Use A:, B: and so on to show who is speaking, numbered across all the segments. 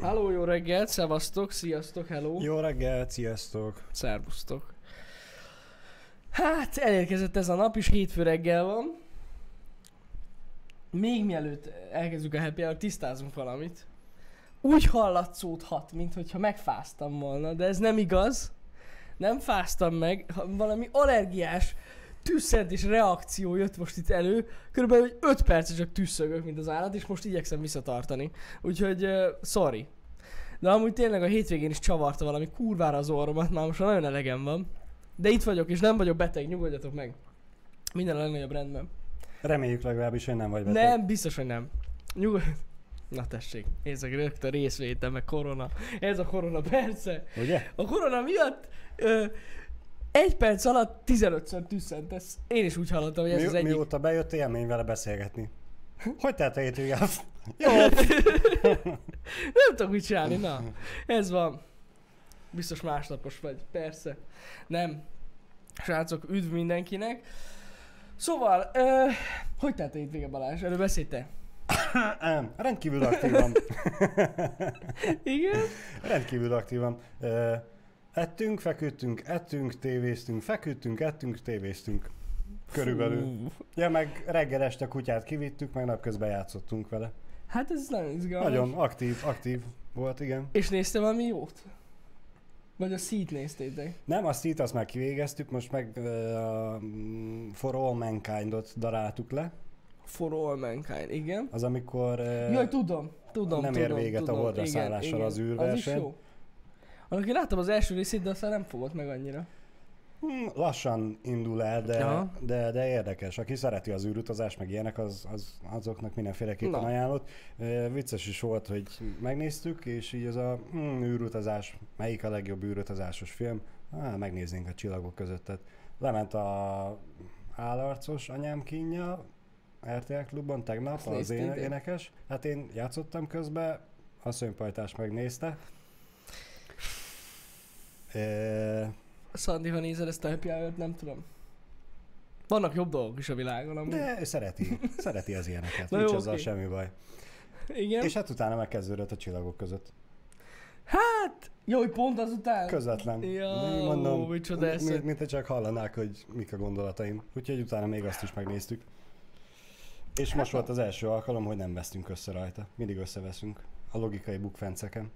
A: Halló, jó reggelt, szevasztok, sziasztok, hello.
B: Jó reggelt, sziasztok!
A: Szervusztok. Hát, elérkezett ez a nap, és hétfő reggel van. Még mielőtt elkezdjük a happy hour tisztázunk valamit. Úgy hallatszódhat, mintha megfáztam volna, de ez nem igaz. Nem fáztam meg, valami allergiás tüsszentés reakció jött most itt elő. Körülbelül 5 percig csak tüsszögök, mint az állat, és most igyekszem visszatartani. Úgyhogy, uh, sorry. De amúgy tényleg a hétvégén is csavarta valami kurvára az orromat, már most már nagyon elegem van. De itt vagyok, és nem vagyok beteg, nyugodjatok meg. Minden a legnagyobb rendben.
B: Reméljük legalábbis, hogy nem vagy beteg.
A: Nem, biztos, hogy nem. Nyugod... Na tessék, nézzek rögtön részvétel, meg korona. Ez a korona perce.
B: Ugye?
A: A korona miatt ö, egy perc alatt 15-ször tüsszentesz. Én is úgy hallottam, hogy ez
B: Mi,
A: az egyik.
B: Mióta bejött, élmény vele beszélgetni. Hogy telt a hétvége? Jó!
A: Nem tudok mit csinálni, na. Ez van. Biztos másnapos vagy, persze. Nem. Srácok, üdv mindenkinek. Szóval, ö, hogy telt a hétvége Balázs? Erről beszélj te.
B: Nem, Rendkívül aktívan.
A: Igen?
B: Rendkívül aktívan. Ö, Ettünk, feküdtünk, ettünk, tévéztünk, feküdtünk, ettünk, tévéztünk. Körülbelül.
A: Fú.
B: Ja, meg reggel este kutyát kivittük, meg napközben játszottunk vele.
A: Hát ez nagyon izgalmas.
B: Nagyon aktív, aktív volt, igen.
A: És nézte valami jót? Vagy a szít néztétek?
B: Nem, azt itt azt már kivégeztük, most meg uh, a For All Mankind-ot daráltuk le.
A: For all mankind, igen.
B: Az amikor uh,
A: Jaj, tudom, tudom,
B: nem
A: tudom,
B: ér véget a
A: tudom.
B: holdra
A: igen,
B: szállással
A: igen.
B: az
A: Az is
B: űrverseny.
A: jó. Annak én láttam az első részét, de aztán nem fogott meg annyira.
B: Hmm, lassan indul el, de,
A: Aha.
B: de, de érdekes. Aki szereti az űrutazást, meg ilyenek, az, az, azoknak mindenféleképpen
A: Na.
B: ajánlott. Uh, vicces is volt, hogy megnéztük, és így az a hmm, űrutazás, melyik a legjobb űrutazásos film? Ah, megnéznénk a csillagok közöttet. Lement a állarcos anyám kínja, RTL klubban tegnap
A: Azt
B: az éne- énekes. Hát én játszottam közben, a szönypajtás megnézte. E,
A: Szandival nézed ezt a happy hour nem tudom. Vannak jobb dolgok is a világon, amúgy.
B: de ő szereti, szereti az ilyeneket,
A: Na
B: nincs
A: jó,
B: azzal
A: oké.
B: semmi baj.
A: Igen.
B: És hát utána megkezdődött a csillagok között.
A: Hát, jó, hogy pont azután.
B: Közvetlen.
A: Ja, micsoda
B: mi- mint, mint csak hallanák, hogy mik a gondolataim. Úgyhogy utána még azt is megnéztük. És
A: Hát
B: most volt az első alkalom, hogy nem vesztünk össze rajta. Mindig összeveszünk. A logikai bukfenceken.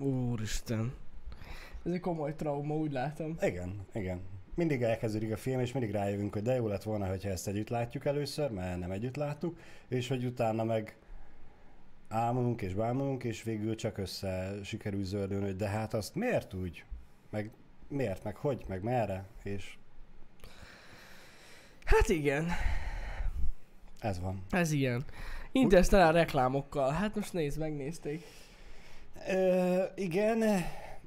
A: Úristen. Ez egy komoly trauma, úgy látom.
B: Igen, igen. Mindig elkezdődik a film, és mindig rájövünk, hogy de jó lett volna, hogyha ezt együtt látjuk először, mert nem együtt láttuk, és hogy utána meg álmodunk és bámulunk, és végül csak össze sikerül zöldülni, hogy de hát azt miért úgy? Meg miért, meg hogy, meg merre, és
A: Hát igen,
B: ez van.
A: ez ilyen. Interstellar reklámokkal. Hát most nézd, megnézték.
B: Ö, igen,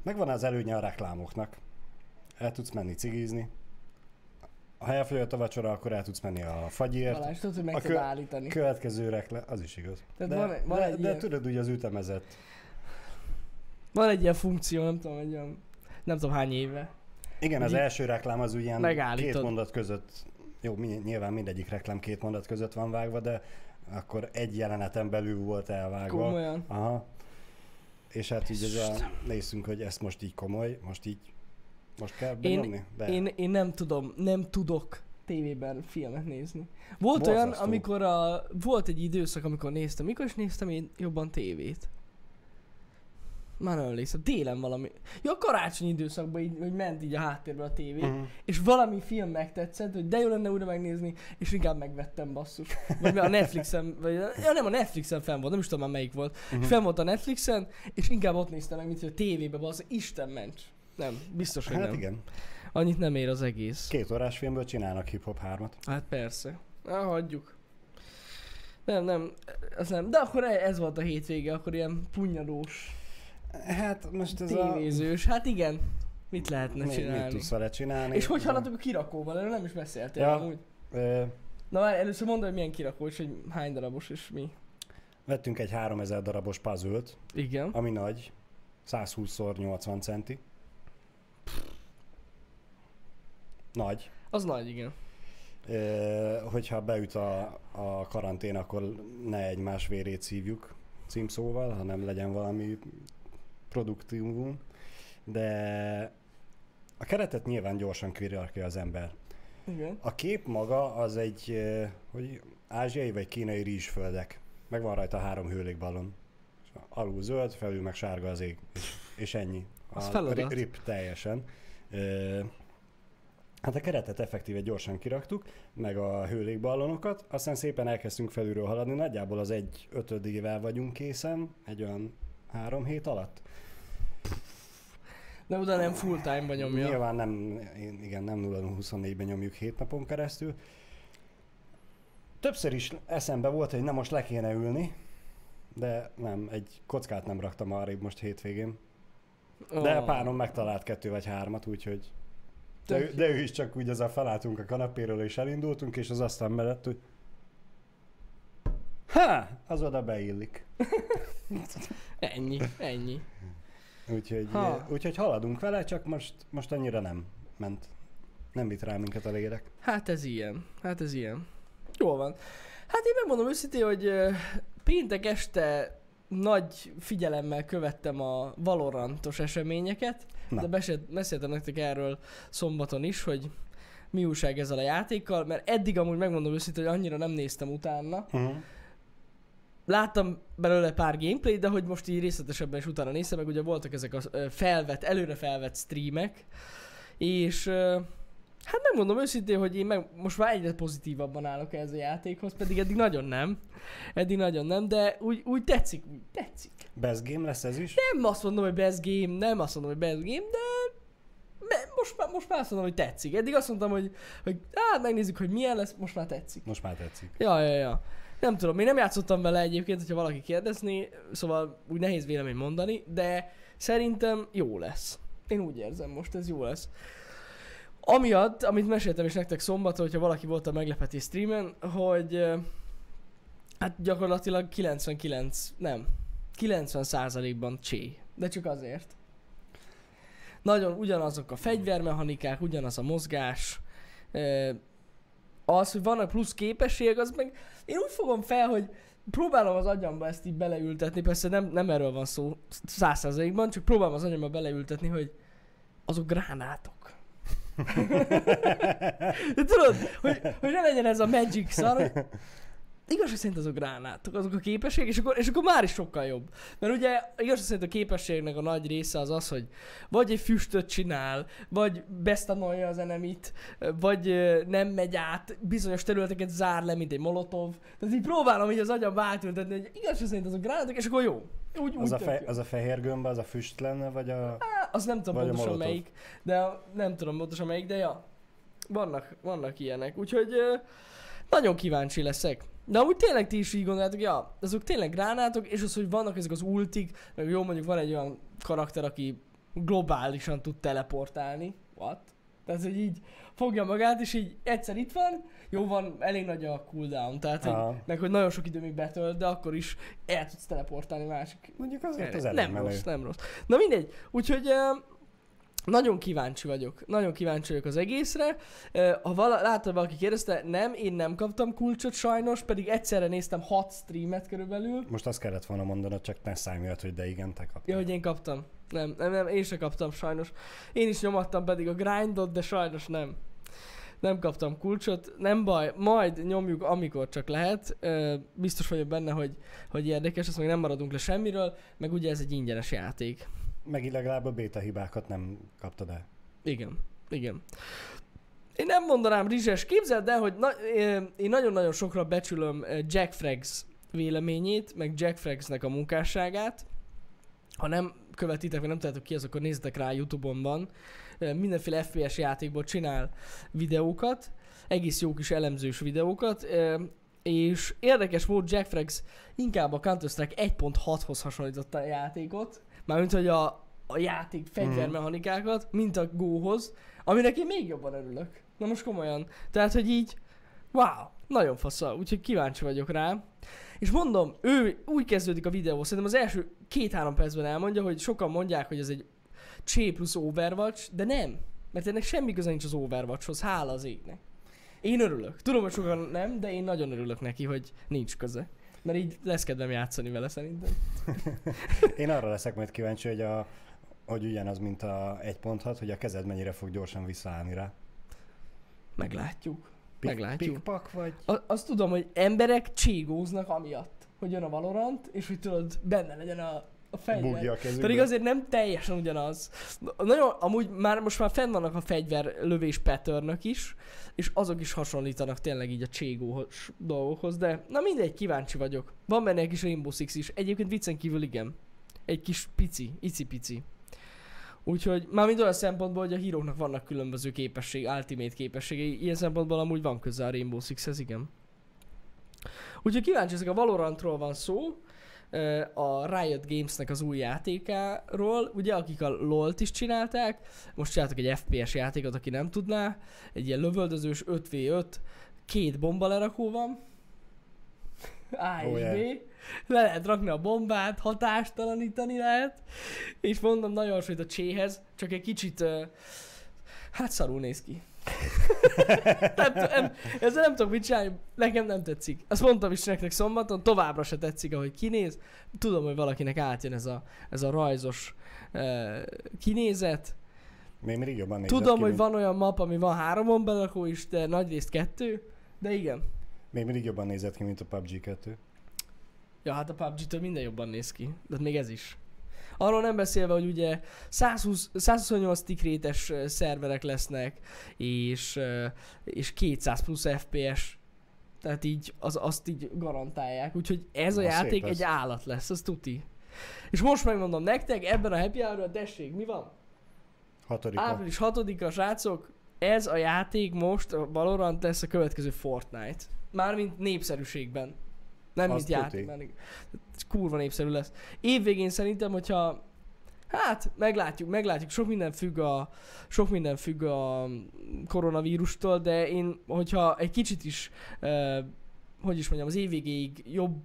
B: megvan az előnye a reklámoknak. El tudsz menni cigizni. Ha elfogyott a vacsora, akkor el tudsz menni a fagyért.
A: Balázs, tudod, hogy meg
B: A kö-
A: állítani.
B: Következő reklám, az is igaz.
A: Tehát
B: de,
A: van van
B: de,
A: egy
B: de
A: ilyen-
B: tudod, úgy az ütemezett.
A: Van egy ilyen funkció, nem tudom, egy olyan, nem tudom hány éve.
B: Igen, az
A: Így
B: első reklám az
A: megállítod.
B: két mondat között, jó, nyilván mindegyik reklám két mondat között van vágva, de akkor egy jeleneten belül volt elvágva.
A: Komolyan.
B: Aha. És hát így ez a, nézzünk, hogy ezt most így komoly, most így, most kell benyomni? De
A: Én, én nem tudom, nem tudok tévében filmet nézni. Volt
B: Borzasztó.
A: olyan, amikor a, volt egy időszak, amikor néztem, mikor is néztem én jobban tévét? Már nem emlékszem, délen valami. Ja, a karácsonyi időszakban így, hogy ment így a háttérben a tévé,
B: Mhm.
A: és valami film megtetszett, hogy de jó lenne újra megnézni, és inkább megvettem basszus. Vagy a Netflixen, vagy ja nem, a Netflixen fenn volt, nem is tudom már melyik volt. És fenn volt a Netflixen, és inkább ott néztem meg, mint hogy a tévébe, az Isten ments. Nem, biztos, hogy
B: Hát
A: nem.
B: igen.
A: Annyit nem ér az egész.
B: Két órás filmből csinálnak hip-hop hármat.
A: Hát persze. Na, hagyjuk. Nem, nem, ez nem. De akkor ez volt a hétvége, akkor ilyen punyadós,
B: Hát most ez
A: tévézős. Hát igen, mit
B: a...
A: lehetne
B: Mi, mit
A: csinálni?
B: tudsz vele csinálni?
A: És hogy haladtok a kirakóval? Erről nem is beszéltél
B: Ja.
A: amúgy.
B: Ö,
A: Na már először mondd, hogy milyen kirakó, és hogy hány darabos, és mi.
B: vettünk egy 3000 darabos puzzle
A: Igen.
B: ami nagy, 120x80 centi. Nagy.
A: Az nagy, igen.
B: Ö, hogyha beüt a, a karantén, akkor ne egymás vérét szívjuk. címszóval, hanem legyen valami produktívum, de a keretet nyilván gyorsan kirakja az ember.
A: Igen.
B: A kép maga az egy, hogy ázsiai vagy kínai rizsföldek. Meg van rajta három hőlékballon. Alul zöld, felül meg sárga az ég. És, és ennyi.
A: Az
B: a
A: feladat.
B: ri- rip teljesen. Hát a keretet effektíve gyorsan kiraktuk, meg a hőlékballonokat, aztán szépen elkezdtünk felülről haladni, nagyjából az egy ötödével vagyunk készen, egy olyan három hét alatt.
A: De oda nem full time-ba nyomja.
B: Nyilván nem, igen, nem 0-24-ben nyomjuk 7 napon keresztül. Többször is eszembe volt, hogy na most le kéne ülni, de nem, egy kockát nem raktam arrébb most hétvégén. De
A: Ó.
B: párom megtalált kettő vagy hármat, úgyhogy... De, ő- de ő is csak úgy ezzel felálltunk a kanapéről és elindultunk, és az asztal mellett, hogy... Ha! Az oda beillik.
A: Ennyi, ennyi.
B: Úgyhogy,
A: Ha.
B: úgyhogy haladunk vele, csak most, most annyira nem ment. Nem vitt rá minket a lélek.
A: Hát ez ilyen. Hát ez ilyen. Jól van. Hát én megmondom őszintén, hogy péntek este nagy figyelemmel követtem a Valorantos eseményeket,
B: Na.
A: de besélt, beszéltem nektek erről szombaton is, hogy mi újság ezzel a játékkal, mert eddig amúgy megmondom őszintén, hogy annyira nem néztem utána.
B: Uh-huh.
A: Láttam belőle pár gameplay, de hogy most így részletesebben is utána néztem, meg ugye voltak ezek a felvett, előre felvett streamek, és hát megmondom őszintén, hogy én meg most már egyre pozitívabban állok ehhez a játékhoz, pedig eddig nagyon nem, eddig nagyon nem, de úgy, úgy tetszik, úgy tetszik.
B: Best game lesz ez is?
A: Nem azt mondom, hogy best game, nem azt mondom, hogy best game, de most már, most már azt mondom, hogy tetszik. Eddig azt mondtam, hogy, hogy hát megnézzük, hogy milyen lesz, most már tetszik.
B: Most már tetszik.
A: Ja, ja, ja. Nem tudom, én nem játszottam vele egyébként, hogyha valaki kérdezni, szóval úgy nehéz vélemény mondani, de szerintem jó lesz. Én úgy érzem most, ez jó lesz. Amiatt, amit meséltem is nektek szombaton, hogyha valaki volt a meglepetés streamen, hogy hát gyakorlatilag 99, nem, 90 százalékban csé. De csak azért. Nagyon ugyanazok a fegyvermechanikák, ugyanaz a mozgás, az, hogy vannak plusz képességek, az meg én úgy fogom fel, hogy próbálom az agyamba ezt így beleültetni, persze nem, nem erről van szó száz százalékban, csak próbálom az agyamba beleültetni, hogy azok gránátok. De tudod, hogy, hogy ne legyen ez a magic szar, hogy igazság szerint azok gránátok, azok a képességek, és akkor, és akkor már is sokkal jobb. Mert ugye igazság szerint a képességnek a nagy része az az, hogy vagy egy füstöt csinál, vagy bestanolja az enemit, vagy nem megy át, bizonyos területeket zár le, mint egy molotov. Tehát így próbálom így az agyamba átültetni, hogy igazság szerint azok gránátok, és akkor jó. Úgy,
B: Az
A: úgy
B: a, fe,
A: jó.
B: az a fehér gömb, az a füst lenne, vagy a...
A: Á, azt nem tudom pontosan melyik, de nem tudom pontosan melyik, de ja. Vannak, vannak ilyenek. Úgyhogy nagyon kíváncsi leszek. De amúgy tényleg ti is így gondoljátok, ja, azok tényleg gránátok, és az, hogy vannak ezek az ultik, meg jó mondjuk van egy olyan karakter, aki globálisan tud teleportálni. What? Tehát, hogy így fogja magát, és így egyszer itt van, jó van, elég nagy a cooldown, tehát, hogy, meg hogy nagyon sok idő még betölt, de akkor is el tudsz teleportálni másik
B: Mondjuk azért az elég
A: nem
B: menő.
A: rossz, nem rossz. Na mindegy, úgyhogy nagyon kíváncsi vagyok. Nagyon kíváncsi vagyok az egészre. Ha vala, látod, valaki kérdezte, nem, én nem kaptam kulcsot sajnos, pedig egyszerre néztem 6 streamet körülbelül.
B: Most azt kellett volna mondanod, csak ne számoljad, hogy de igen, te kaptál.
A: Ja, hogy én kaptam. Nem, nem, nem, én sem kaptam sajnos. Én is nyomattam pedig a grindot, de sajnos nem. Nem kaptam kulcsot, nem baj, majd nyomjuk, amikor csak lehet. Biztos vagyok benne, hogy, hogy érdekes, azt még nem maradunk le semmiről, meg ugye ez egy ingyenes játék.
B: Meg így legalább a béta hibákat nem kaptad el.
A: Igen, igen. Én nem mondanám rizses. Képzeld el, hogy na, én nagyon-nagyon sokra becsülöm Jack Frags véleményét, meg Jack Fragsnek a munkásságát. Ha nem követitek, vagy nem tudjátok ki az, akkor nézzetek rá Youtube-on van. Mindenféle FPS játékból csinál videókat, egész jó kis elemzős videókat, és érdekes volt Jack Frags inkább a Counter-Strike 1.6-hoz hasonlította a játékot, mármint hogy a, a játék fegyvermechanikákat, mint a Go-hoz, aminek én még jobban örülök. Na most komolyan. Tehát, hogy így, wow, nagyon fasza, úgyhogy kíváncsi vagyok rá. És mondom, ő úgy kezdődik a videó, szerintem az első két-három percben elmondja, hogy sokan mondják, hogy ez egy C plusz Overwatch, de nem. Mert ennek semmi köze nincs az Overwatchhoz, hála az égnek. Én örülök. Tudom, hogy sokan nem, de én nagyon örülök neki, hogy nincs köze. Mert így lesz kedvem játszani vele szerintem.
B: Én arra leszek majd kíváncsi, hogy, a, hogy ugyanaz, mint a 1.6, hogy a kezed mennyire fog gyorsan visszaállni rá.
A: Meglátjuk.
B: Pik,
A: Meglátjuk.
B: Pikpak vagy?
A: A- azt tudom, hogy emberek cségóznak amiatt, hogy jön a Valorant, és hogy tudod, benne legyen a, a fegyver.
B: Bugja a kezükbe.
A: Pedig azért nem teljesen ugyanaz. Nagyon, amúgy már most már fenn vannak a fegyver lövés patternök is, és azok is hasonlítanak tényleg így a cségós dolgokhoz, de na mindegy, kíváncsi vagyok. Van benne egy kis Rainbow Six is, egyébként viccen kívül igen. Egy kis pici, icipici. Úgyhogy már mind olyan szempontból, hogy a híróknak vannak különböző képesség, ultimate képességei, ilyen szempontból amúgy van köze a Rainbow Sixhez, igen. Úgyhogy kíváncsi ezek a Valorantról van szó, a Riot Gamesnek az új játékáról, ugye, akik a LoL-t is csinálták, most csináltak egy FPS játékot, aki nem tudná, egy ilyen lövöldözős 5v5, két bomba lerakó van, A és
B: Oh,
A: B,
B: yeah.
A: le lehet rakni a bombát, hatástalanítani lehet, és mondom, nagyon hasonlít a cséhez, csak egy kicsit, hát szarul néz ki. nem, nem, ezzel nem tudok mit csinálni, nekem nem tetszik. Azt mondtam is nektek szombaton, továbbra se tetszik, ahogy kinéz. Tudom, hogy valakinek átjön ez a, ez a rajzos uh, kinézet.
B: Még mindig jobban
A: Tudom,
B: ki,
A: hogy
B: mint,
A: van olyan map, ami van háromon belakó is, de nagyrészt kettő. De igen.
B: Még mindig jobban nézett ki, mint a PUBG 2.
A: Ja, hát a PUBG-től minden jobban néz ki. De még ez is. Arról nem beszélve, hogy ugye 120, 128 tikrétes szerverek lesznek, és, és 200 plusz FPS. Tehát így, az, azt így garantálják. Úgyhogy ez a
B: szép
A: játék
B: lesz.
A: egy állat lesz, az tuti. És most megmondom nektek, ebben a happy hour tessék, mi van?
B: Hatodika.
A: Április 6-a, srácok, ez a játék most, a Valorant lesz a következő Fortnite. Mármint népszerűségben. Nem
B: Azt
A: mint játékban. Ez Kurva népszerű lesz. Évvégén szerintem, hogyha Hát, meglátjuk, meglátjuk. Sok minden függ a, sok minden függ a koronavírustól, de én, hogyha egy kicsit is, uh, hogy is mondjam, az év végéig jobb,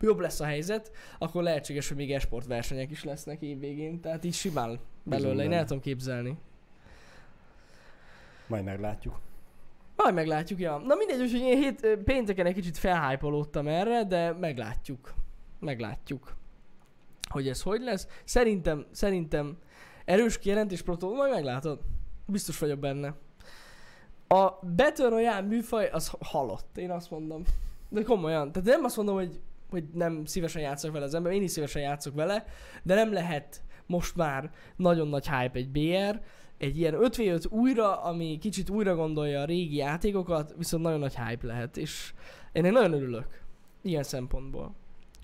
A: jobb lesz a helyzet, akkor lehetséges, hogy még esport versenyek is lesznek évvégén. Tehát így simán belőle, én el tudom képzelni.
B: Majd meglátjuk.
A: Majd meglátjuk, ja. Na mindegy, úgyhogy én hét, pénteken egy kicsit felhájpolódtam erre, de meglátjuk. Meglátjuk. Hogy ez hogy lesz. Szerintem, szerintem erős kijelentés protó, majd meglátod. Biztos vagyok benne. A Battle Royale műfaj az halott, én azt mondom. De komolyan. Tehát nem azt mondom, hogy, hogy nem szívesen játszok vele az ember, én is szívesen játszok vele, de nem lehet most már nagyon nagy hype egy BR, egy ilyen 5v5 újra, ami kicsit újra gondolja a régi játékokat, viszont nagyon nagy hype lehet, és ennek nagyon örülök. Ilyen szempontból.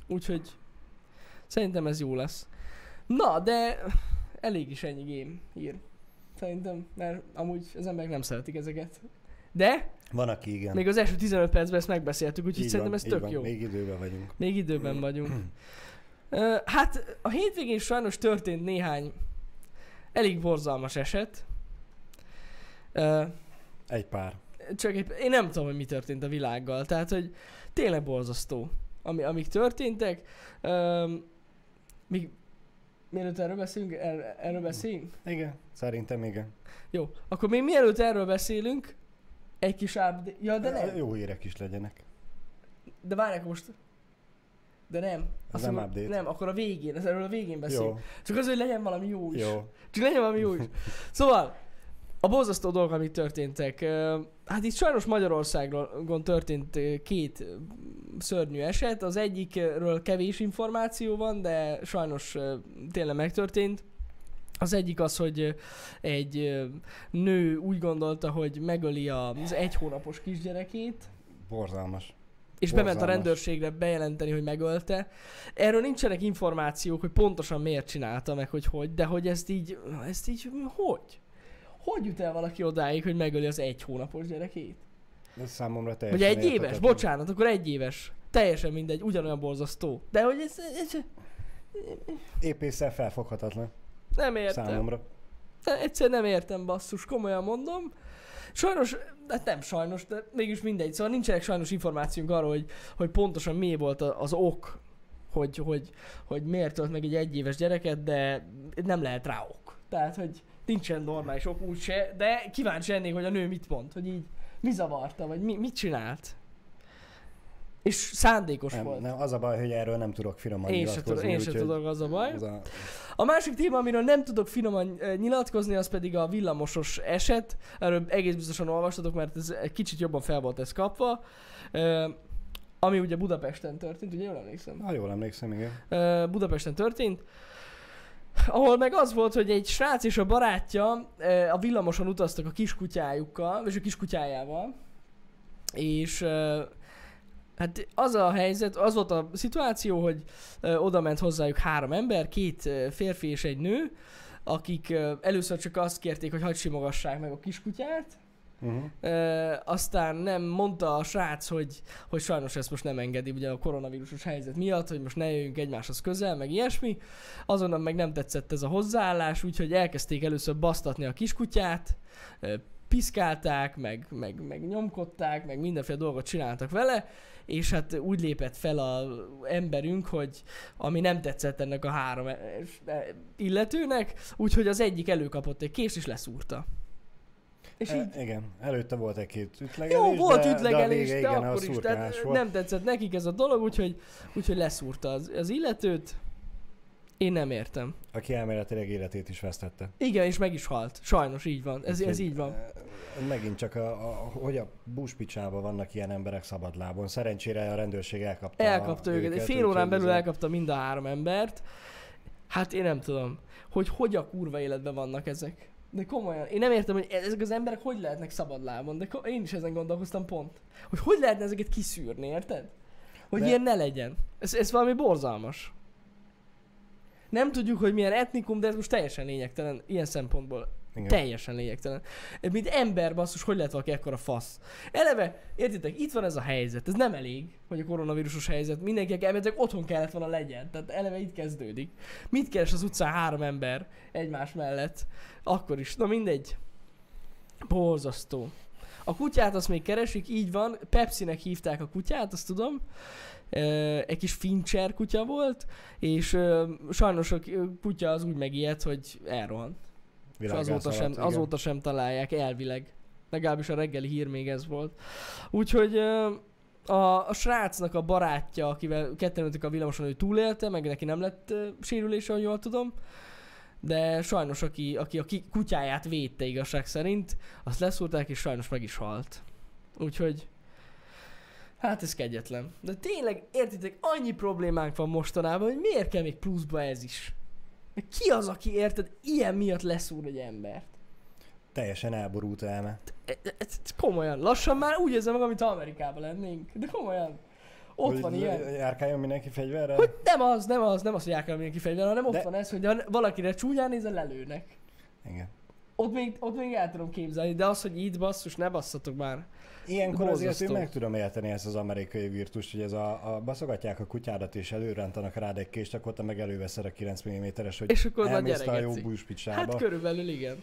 A: Úgyhogy szerintem ez jó lesz. Na, de elég is ennyi game ír. Szerintem, mert amúgy az emberek nem szeretik ezeket. De
B: Van, aki igen.
A: még az első 15 percben ezt megbeszéltük, úgyhogy
B: Így
A: szerintem
B: van,
A: ez tök
B: van.
A: jó.
B: Még időben vagyunk.
A: Még időben vagyunk. Hát a hétvégén sajnos történt néhány elég borzalmas eset. Ö,
B: Egy pár.
A: csak egy, én nem tudom, hogy mi történt a világgal. Tehát, hogy tényleg borzasztó, ami, amik történtek. Ö, még mielőtt erről beszélünk, er, erről beszélünk?
B: Igen, szerintem igen.
A: Jó, akkor még mielőtt erről beszélünk, egy kis update. Ja, de nem.
B: Jó hírek is legyenek.
A: De várják most. De nem.
B: Ez nem
A: mondom,
B: update.
A: Nem, akkor a végén, ez erről a végén beszélünk.
B: Jó,
A: Csak az, hogy legyen valami jó is.
B: jó.
A: Csak legyen valami jó is. Szóval, a borzasztó dolgok, amik történtek. Hát itt sajnos Magyarországon történt két szörnyű eset. Az egyikről kevés információ van, de sajnos tényleg megtörtént. Az egyik az, hogy egy nő úgy gondolta, hogy megöli az egy hónapos kisgyerekét,
B: Borzalmas.
A: És bement a
B: Borzalmas.
A: rendőrségre bejelenteni, hogy megölte. Erről nincsenek információk, hogy pontosan miért csinálta, meg hogy hogy, de hogy ezt így, ezt így, hogy? Hogy jut el valaki odáig, hogy megöli az egy hónapos gyerekét?
B: Ez számomra
A: Vagy
B: teljesen
A: egy éves,
B: érthetetlen.
A: bocsánat, akkor egy éves. Teljesen mindegy, ugyanolyan borzasztó. De hogy ez, ez
B: Épészel felfoghatatlan
A: nem értem.
B: számomra.
A: De egyszer nem értem, basszus, komolyan mondom. Sajnos, hát nem sajnos, de mégis mindegy. Szóval nincsenek sajnos információnk arról, hogy, hogy pontosan mi volt az ok, hogy, hogy, hogy miért ölt meg egy egyéves gyereket, de nem lehet rá ok. Tehát, hogy nincsen normális ok úgyse, de kíváncsi lennék, hogy a nő mit mond, hogy így mi zavarta, vagy mi, mit csinált. És szándékos
B: Nem,
A: volt.
B: nem, az a baj, hogy erről nem tudok finoman
A: Én se,
B: nyilatkozni.
A: tudok, én se
B: úgyhogy
A: tudok, az a baj.
B: Ez a,
A: A másik téma, amiről nem tudok finoman eh, nyilatkozni, az pedig a villamosos eset. Erről egész biztosan olvastatok, mert ez egy kicsit jobban fel volt ez kapva. Ö, ami ugye Budapesten történt, ugye jól emlékszem?
B: ha jól emlékszem, igen.
A: Ö, Budapesten történt. Ahol meg az volt, hogy egy srác és a barátja a villamoson utaztak a kiskutyájukkal, és a kiskutyájával. És hát az a helyzet, az volt a szituáció, hogy ö, oda ment hozzájuk három ember, két ö, férfi és egy nő, akik ö, először csak azt kérték, hogy hagyd simogassák meg a kiskutyát,
B: Uh-huh.
A: Ö, aztán nem mondta a srác, hogy, hogy sajnos ezt most nem engedi, ugye a koronavírusos helyzet miatt, hogy most ne jöjjünk egymáshoz közel, meg ilyesmi. Azonnal meg nem tetszett ez a hozzáállás, úgyhogy elkezdték először basztatni a kiskutyát, ö, piszkálták, meg, meg, meg nyomkodták, meg mindenféle dolgot csináltak vele, és hát úgy lépett fel a emberünk, hogy ami nem tetszett ennek a három e- e- illetőnek, úgyhogy az egyik előkapott egy kést és leszúrta. És így
B: E, igen, előtte volt egy-két ütlegelés,
A: jó, volt
B: de,
A: ütlegelés,
B: de, a
A: de,
B: vége, igen,
A: akkor is. Tehát
B: volt.
A: nem tetszett nekik ez a dolog, úgyhogy, úgyhogy leszúrta az, az illetőt. Én nem értem.
B: Aki elméletileg életét is vesztette.
A: Igen, és meg is halt. Sajnos így van. Ez, ez így van.
B: e, Megint csak, a, a, hogy a buszpicsában vannak ilyen emberek szabadlábon. Szerencsére a rendőrség elkapta
A: Elkapta őket. Egy fél órán belül elkapta mind a három embert. Hát én nem tudom, hogy hogy a kurva életben vannak ezek. De komolyan, én nem értem, hogy ezek az emberek hogy lehetnek szabadlábon, de ko- én is ezen gondolkoztam pont. Hogy hogy lehetne ezeket kiszűrni, érted? Hogy
B: De-
A: ilyen ne legyen. Ez, ez valami borzalmas. Nem tudjuk, hogy milyen etnikum, de ez most teljesen lényegtelen ilyen szempontból.
B: Igen.
A: Teljesen lényegtelen. Mint ember basszus, hogy lehet valaki ekkora fasz? Eleve, értitek, itt van ez a helyzet, ez nem elég, hogy a koronavírusos helyzet, mindenkinek elméletileg otthon kellett volna legyen, tehát eleve itt kezdődik. Mit keres az utcán három ember egymás mellett? Akkor is, na mindegy. Borzasztó. A kutyát azt még keresik, így van, Pepsi-nek hívták a kutyát, azt tudom. Egy kis Fincher kutya volt, és sajnos a kutya az úgy megijedt, hogy elrohant. És azóta sem,
B: alatt,
A: azóta sem találják elvileg. Legalábbis a reggeli hír még ez volt. Úgyhogy a, a srácnak a barátja, akivel ketten ültük a villamoson, ő túlélte, meg neki nem lett sérülése, ha jól tudom. De sajnos, aki, aki a ki, kutyáját védte igazság szerint, azt leszúrták, és sajnos meg is halt. Úgyhogy Hát ez kegyetlen. De tényleg, értitek, annyi problémánk van mostanában, hogy miért kell még pluszba ez is? Ki az, aki érted, ilyen miatt leszúr egy embert?
B: Teljesen elborult elme.
A: Ez, ez komolyan, lassan már úgy érzem meg, amit Amerikában lennénk. De komolyan. Ott
B: Hogy
A: van ilyen.
B: Járkáljon mindenki fegyverrel?
A: Hogy nem az, nem az, nem az, hogy járkál mindenki fegyver, hanem ott
B: De-
A: van ez, hogy ha valakire csúnyán nézel, lelőnek.
B: Igen.
A: Ott még, ott még el tudom képzelni, de az, hogy itt basszus, ne basszatok már.
B: Ilyenkor azért
A: Borzasztó.
B: én meg tudom érteni ezt az amerikai virtust, hogy ez a, a baszogatják a kutyádat és előrántanak rád egy kést, akkor te meg előveszed a 9 mm-es, hogy
A: És akkor
B: elmész a jó
A: gyeregetszik.
B: búspicsába.
A: Hát körülbelül igen.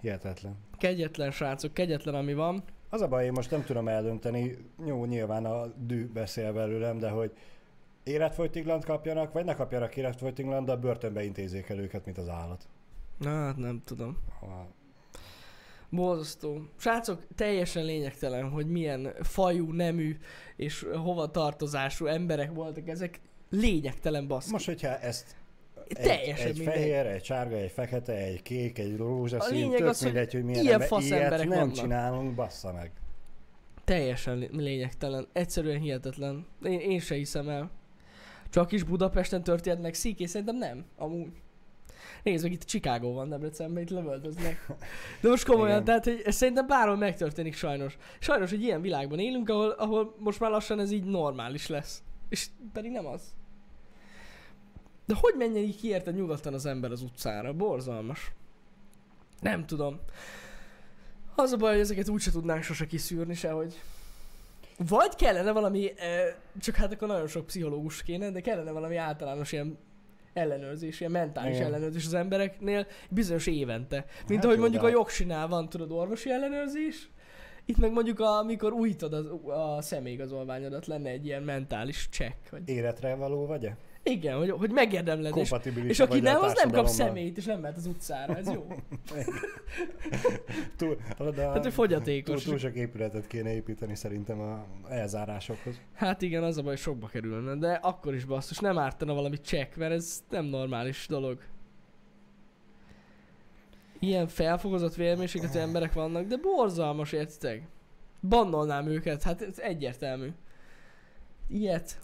B: Hihetetlen.
A: Kegyetlen srácok, kegyetlen ami van.
B: Az a baj, én most nem tudom eldönteni, jó, nyilván a dű beszél belőlem, de hogy életfolytiglant kapjanak, vagy ne kapjanak életfolytiglant, de a börtönbe intézzék el őket, mint az állat.
A: Na, hát nem tudom.
B: Ha-
A: Borzasztó. Srácok, teljesen lényegtelen, hogy milyen fajú, nemű és hova tartozású emberek voltak ezek. Lényegtelen basz.
B: Most, hogyha ezt egy,
A: Teljesen
B: egy
A: mindegy.
B: fehér, egy sárga, egy fekete, egy kék, egy rózsaszín,
A: lényeg
B: tök
A: az,
B: mindegy, hogy milyen
A: ilyen
B: ember, ilyet nem
A: vannak.
B: csinálunk, bassza meg.
A: Teljesen lé- lényegtelen. Egyszerűen hihetetlen. Én, én se hiszem el. Csak is Budapesten történt meg szíké, szerintem nem. Amúgy. Nézd meg, itt Chicago van Debrecenben, itt lövöldöznek. De most komolyan,
B: Igen.
A: tehát hogy ez szerintem bárhol megtörténik sajnos. Sajnos, hogy ilyen világban élünk, ahol, ahol most már lassan ez így normális lesz. És pedig nem az. De hogy menjen így ki érted nyugodtan az ember az utcára? Borzalmas. Nem tudom. Az a baj, hogy ezeket úgyse tudnánk sose kiszűrni sehogy. Vagy kellene valami, eh, csak hát akkor nagyon sok pszichológus kéne, de kellene valami általános ilyen ellenőrzés, ilyen mentális
B: Igen.
A: ellenőrzés az embereknél bizonyos évente. Mint
B: Hát
A: ahogy mondjuk
B: de
A: a
B: hát-
A: jogsinál van, tudod, orvosi ellenőrzés, itt meg mondjuk a, amikor újítod az, a személyigazolványodat, lenne egy ilyen mentális check. Vagy...
B: Életre való vagy-e?
A: Igen, hogy, hogy megérdemled. És, és aki nem, az nem kap személyt, és nem mehet az utcára. Ez jó.
B: Túl, de
A: Hát, hogy
B: túl,
A: fogyatékos.
B: túl sok épületet kéne építeni szerintem a elzárásokhoz.
A: Hát igen, az a baj, sokba kerülne, de akkor is basszus, nem ártana valami csekk, mert ez nem normális dolog. Ilyen felfogozott vélmérsékletű emberek vannak, de borzalmas, értitek? Bannolnám őket, hát ez egyértelmű. Ilyet?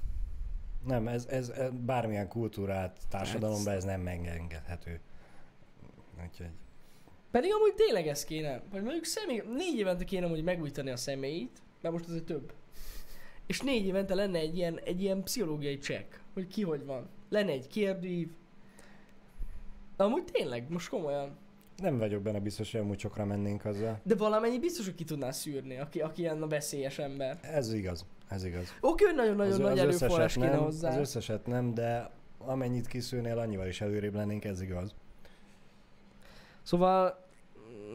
B: Nem, ez, ez, ez bármilyen kultúrát társadalomban ez nem megengedhető. Úgyhogy
A: Pedig amúgy tényleg ez kéne, vagy mondjuk személy, négy évente kéne hogy megújítani a személyit, mert most azért több. És négy évente lenne egy ilyen, egy ilyen pszichológiai csekk, hogy ki hogy van. Lenne egy kérdőív. De amúgy tényleg, most komolyan.
B: nem vagyok benne biztos, hogy amúgy sokra mennénk azzal.
A: De valamennyi biztos, hogy ki tudná szűrni, aki, aki ilyen a veszélyes ember.
B: Ez igaz, ez igaz.
A: Oké, hogy nagyon-nagyon nagy erőforrás kéne
B: nem,
A: hozzá.
B: az összeset nem, de amennyit kiszűrnél, annyival is előrébb lennénk, ez igaz.
A: Szóval,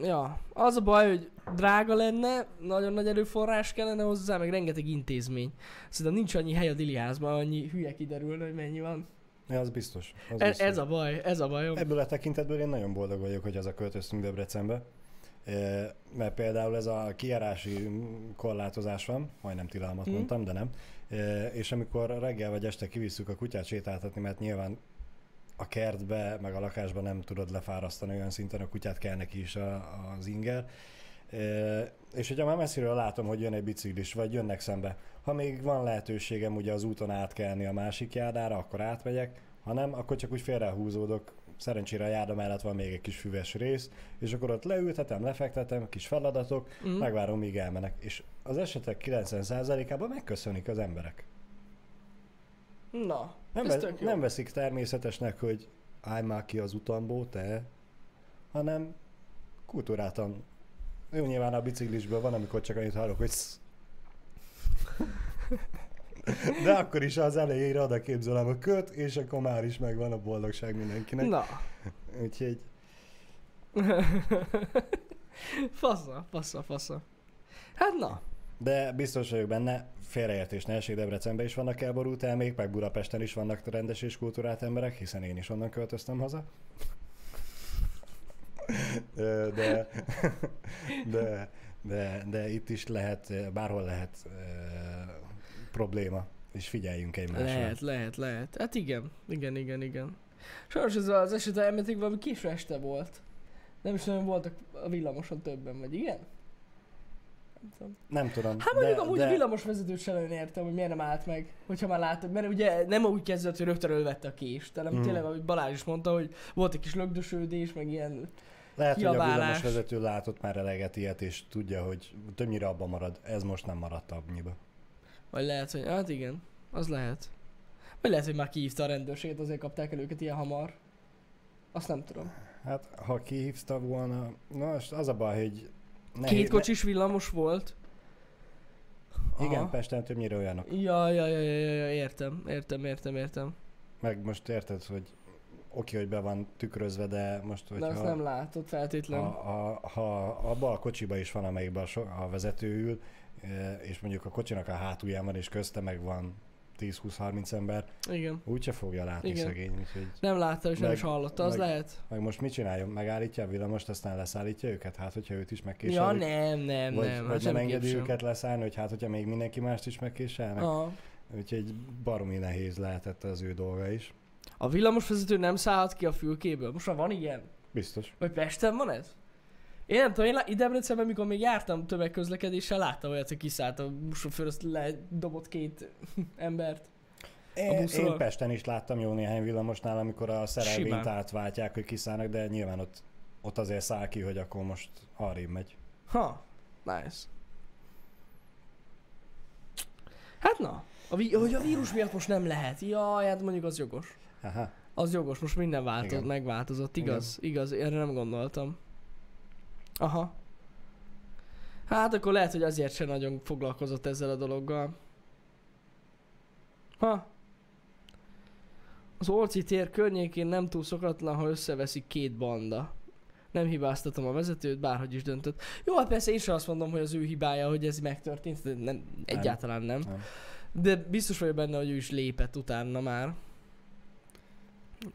A: ja, az a baj, hogy drága lenne, nagyon nagy erőforrás kellene hozzá, meg rengeteg intézmény. Szerintem nincs annyi hely a diliázban, annyi hülye kiderülne, hogy mennyi van.
B: Ja, az biztos. Az
A: Ez,
B: biztos.
A: ez a baj, ez a bajom.
B: Ebből a tekintetből én nagyon boldog vagyok, hogy az a költöztünk Debrecenbe. Mert például ez a kijárási korlátozás van, majdnem tilalmat
A: Mhm.
B: mondtam, de nem. És amikor reggel vagy este kivisszük a kutyát sétáltatni, mert nyilván a kertbe, meg a lakásba nem tudod lefárasztani olyan szinten, a kutyát kell neki is a, az inger. E, És hogyha már messziről látom, hogy jön egy biciklis, vagy jönnek szembe, ha még van lehetőségem ugye az úton átkelni a másik járdára, akkor átmegyek, ha nem, akkor csak úgy félrehúzódok. Szerencsére a járda mellett van még egy kis füves rész, és akkor ott leültetem, lefektetem, kis feladatok,
A: Mm.
B: megvárom, míg elmenek. És az esetek 90%-ában megköszönik az emberek.
A: Na,
B: Nem,
A: ez
B: ve- nem veszik természetesnek, hogy állj már ki az utamból, te, hanem kultúráltan. Jó, nyilván a biciklisből van, amikor csak annyit hallok, hogy De akkor is az elejére oda képzelem a köt, és akkor már is megvan a boldogság mindenkinek.
A: Na.
B: Úgyhogy
A: fasza, fasza, fasza. Hát na.
B: De biztos vagyok benne, félreértés ne essék, Debrecenben is vannak elborult elmék, meg Budapesten is vannak rendes és kultúrált emberek, hiszen én is onnan költöztem haza. De, de, de, de itt is lehet, bárhol lehet probléma, és figyeljünk egymásra.
A: Lehet, lehet, lehet. Hát igen, igen, igen, igen. Sajnos ez az eset elmenték valami késő este volt. Nem is nagyon voltak a villamoson többen, vagy igen? Nem tudom.
B: Nem tudom.
A: Hát mondjuk
B: de,
A: amúgy
B: de,
A: a villamos vezetőt sem nagyon értem, hogy miért nem állt meg, hogyha már látod. Mert ugye nem úgy kezdett, hogy rögtön ölvette a kést, hanem
B: Mhm.
A: tényleg, ahogy Balázs is mondta, hogy volt egy kis lögdösődés, meg ilyen...
B: Lehet, hogy a
A: kiabálás.
B: villamos vezető látott már eleget ilyet, és tudja, hogy többnyire abban marad. Ez most nem maradt abnyiba.
A: Vagy lehet, hogy... Hát igen, az lehet. Vagy lehet, hogy már kihívta a rendőrséget, azért kapták el őket ilyen hamar. Azt nem tudom.
B: Hát, ha kihívta volna, na most az a baj, hogy
A: Két kocsis villamos volt.
B: Ne, igen,
A: Aha.
B: Pesten többnyire olyanok.
A: Ja, ja, ja, ja, ja, értem, értem, értem, értem.
B: Meg most érted, hogy oké, hogy be van tükrözve, de most,
A: De azt
B: hogyha
A: nem látod feltétlen.
B: ha, ha, ha abban a kocsiba is van, amelyikben a, so- a vezető ül, és mondjuk a kocsinak a hátulján van, és közte meg van 10-20-30 ember,
A: Igen.
B: úgyse fogja látni
A: Igen.
B: szegény, úgyhogy
A: Nem látta és nem
B: Meg-
A: is hallotta, az
B: meg-
A: lehet.
B: meg most mit csináljon? Megállítja a villamost, aztán leszállítja őket? Hát, hogyha őt is megkéselik?
A: Ja, nem, nem,
B: vagy,
A: nem.
B: vagy
A: hát
B: nem engedi
A: sem.
B: őket leszállni, hogy hát, hogyha még mindenki mást is megkéselnek?
A: Aha.
B: Úgyhogy baromi nehéz lehetett az ő dolga is.
A: A villamosvezető nem szállhat ki a fülkéből. Most már van ilyen?
B: Biztos.
A: Vagy Pesten van ez? Én nem tudom, én lá- Debrecenben, mikor még jártam tömegközlekedéssel, láttam olyat, hogy kiszállt a buszsofőr, azt ledobott két embert.
B: Én, én Pesten is láttam jó néhány villamosnál, amikor a szerelvényt
A: Simán.
B: átváltják, hogy kiszállnak, de nyilván ott, ott azért száll ki, hogy akkor most arrébb megy.
A: Ha, nice. Hát na, a vi- hogy a vírus miatt most nem lehet. Jaj, hát mondjuk az jogos.
B: Aha.
A: Az jogos, most minden változott,
B: Igen.
A: megváltozott, igaz, igaz, erre nem gondoltam. Aha. Hát akkor lehet, hogy azért sem nagyon foglalkozott ezzel a dologgal. Ha. Az Orci tér környékén nem túl szokatlan, ha összeveszik két banda. Nem hibáztatom a vezetőt, bárhogy is döntött. Jó, hát persze én sem azt mondom, hogy az ő hibája, hogy ez megtörtént, de nem, egyáltalán nem.
B: Nem.
A: De biztos vagyok benne, hogy ő is lépett utána már.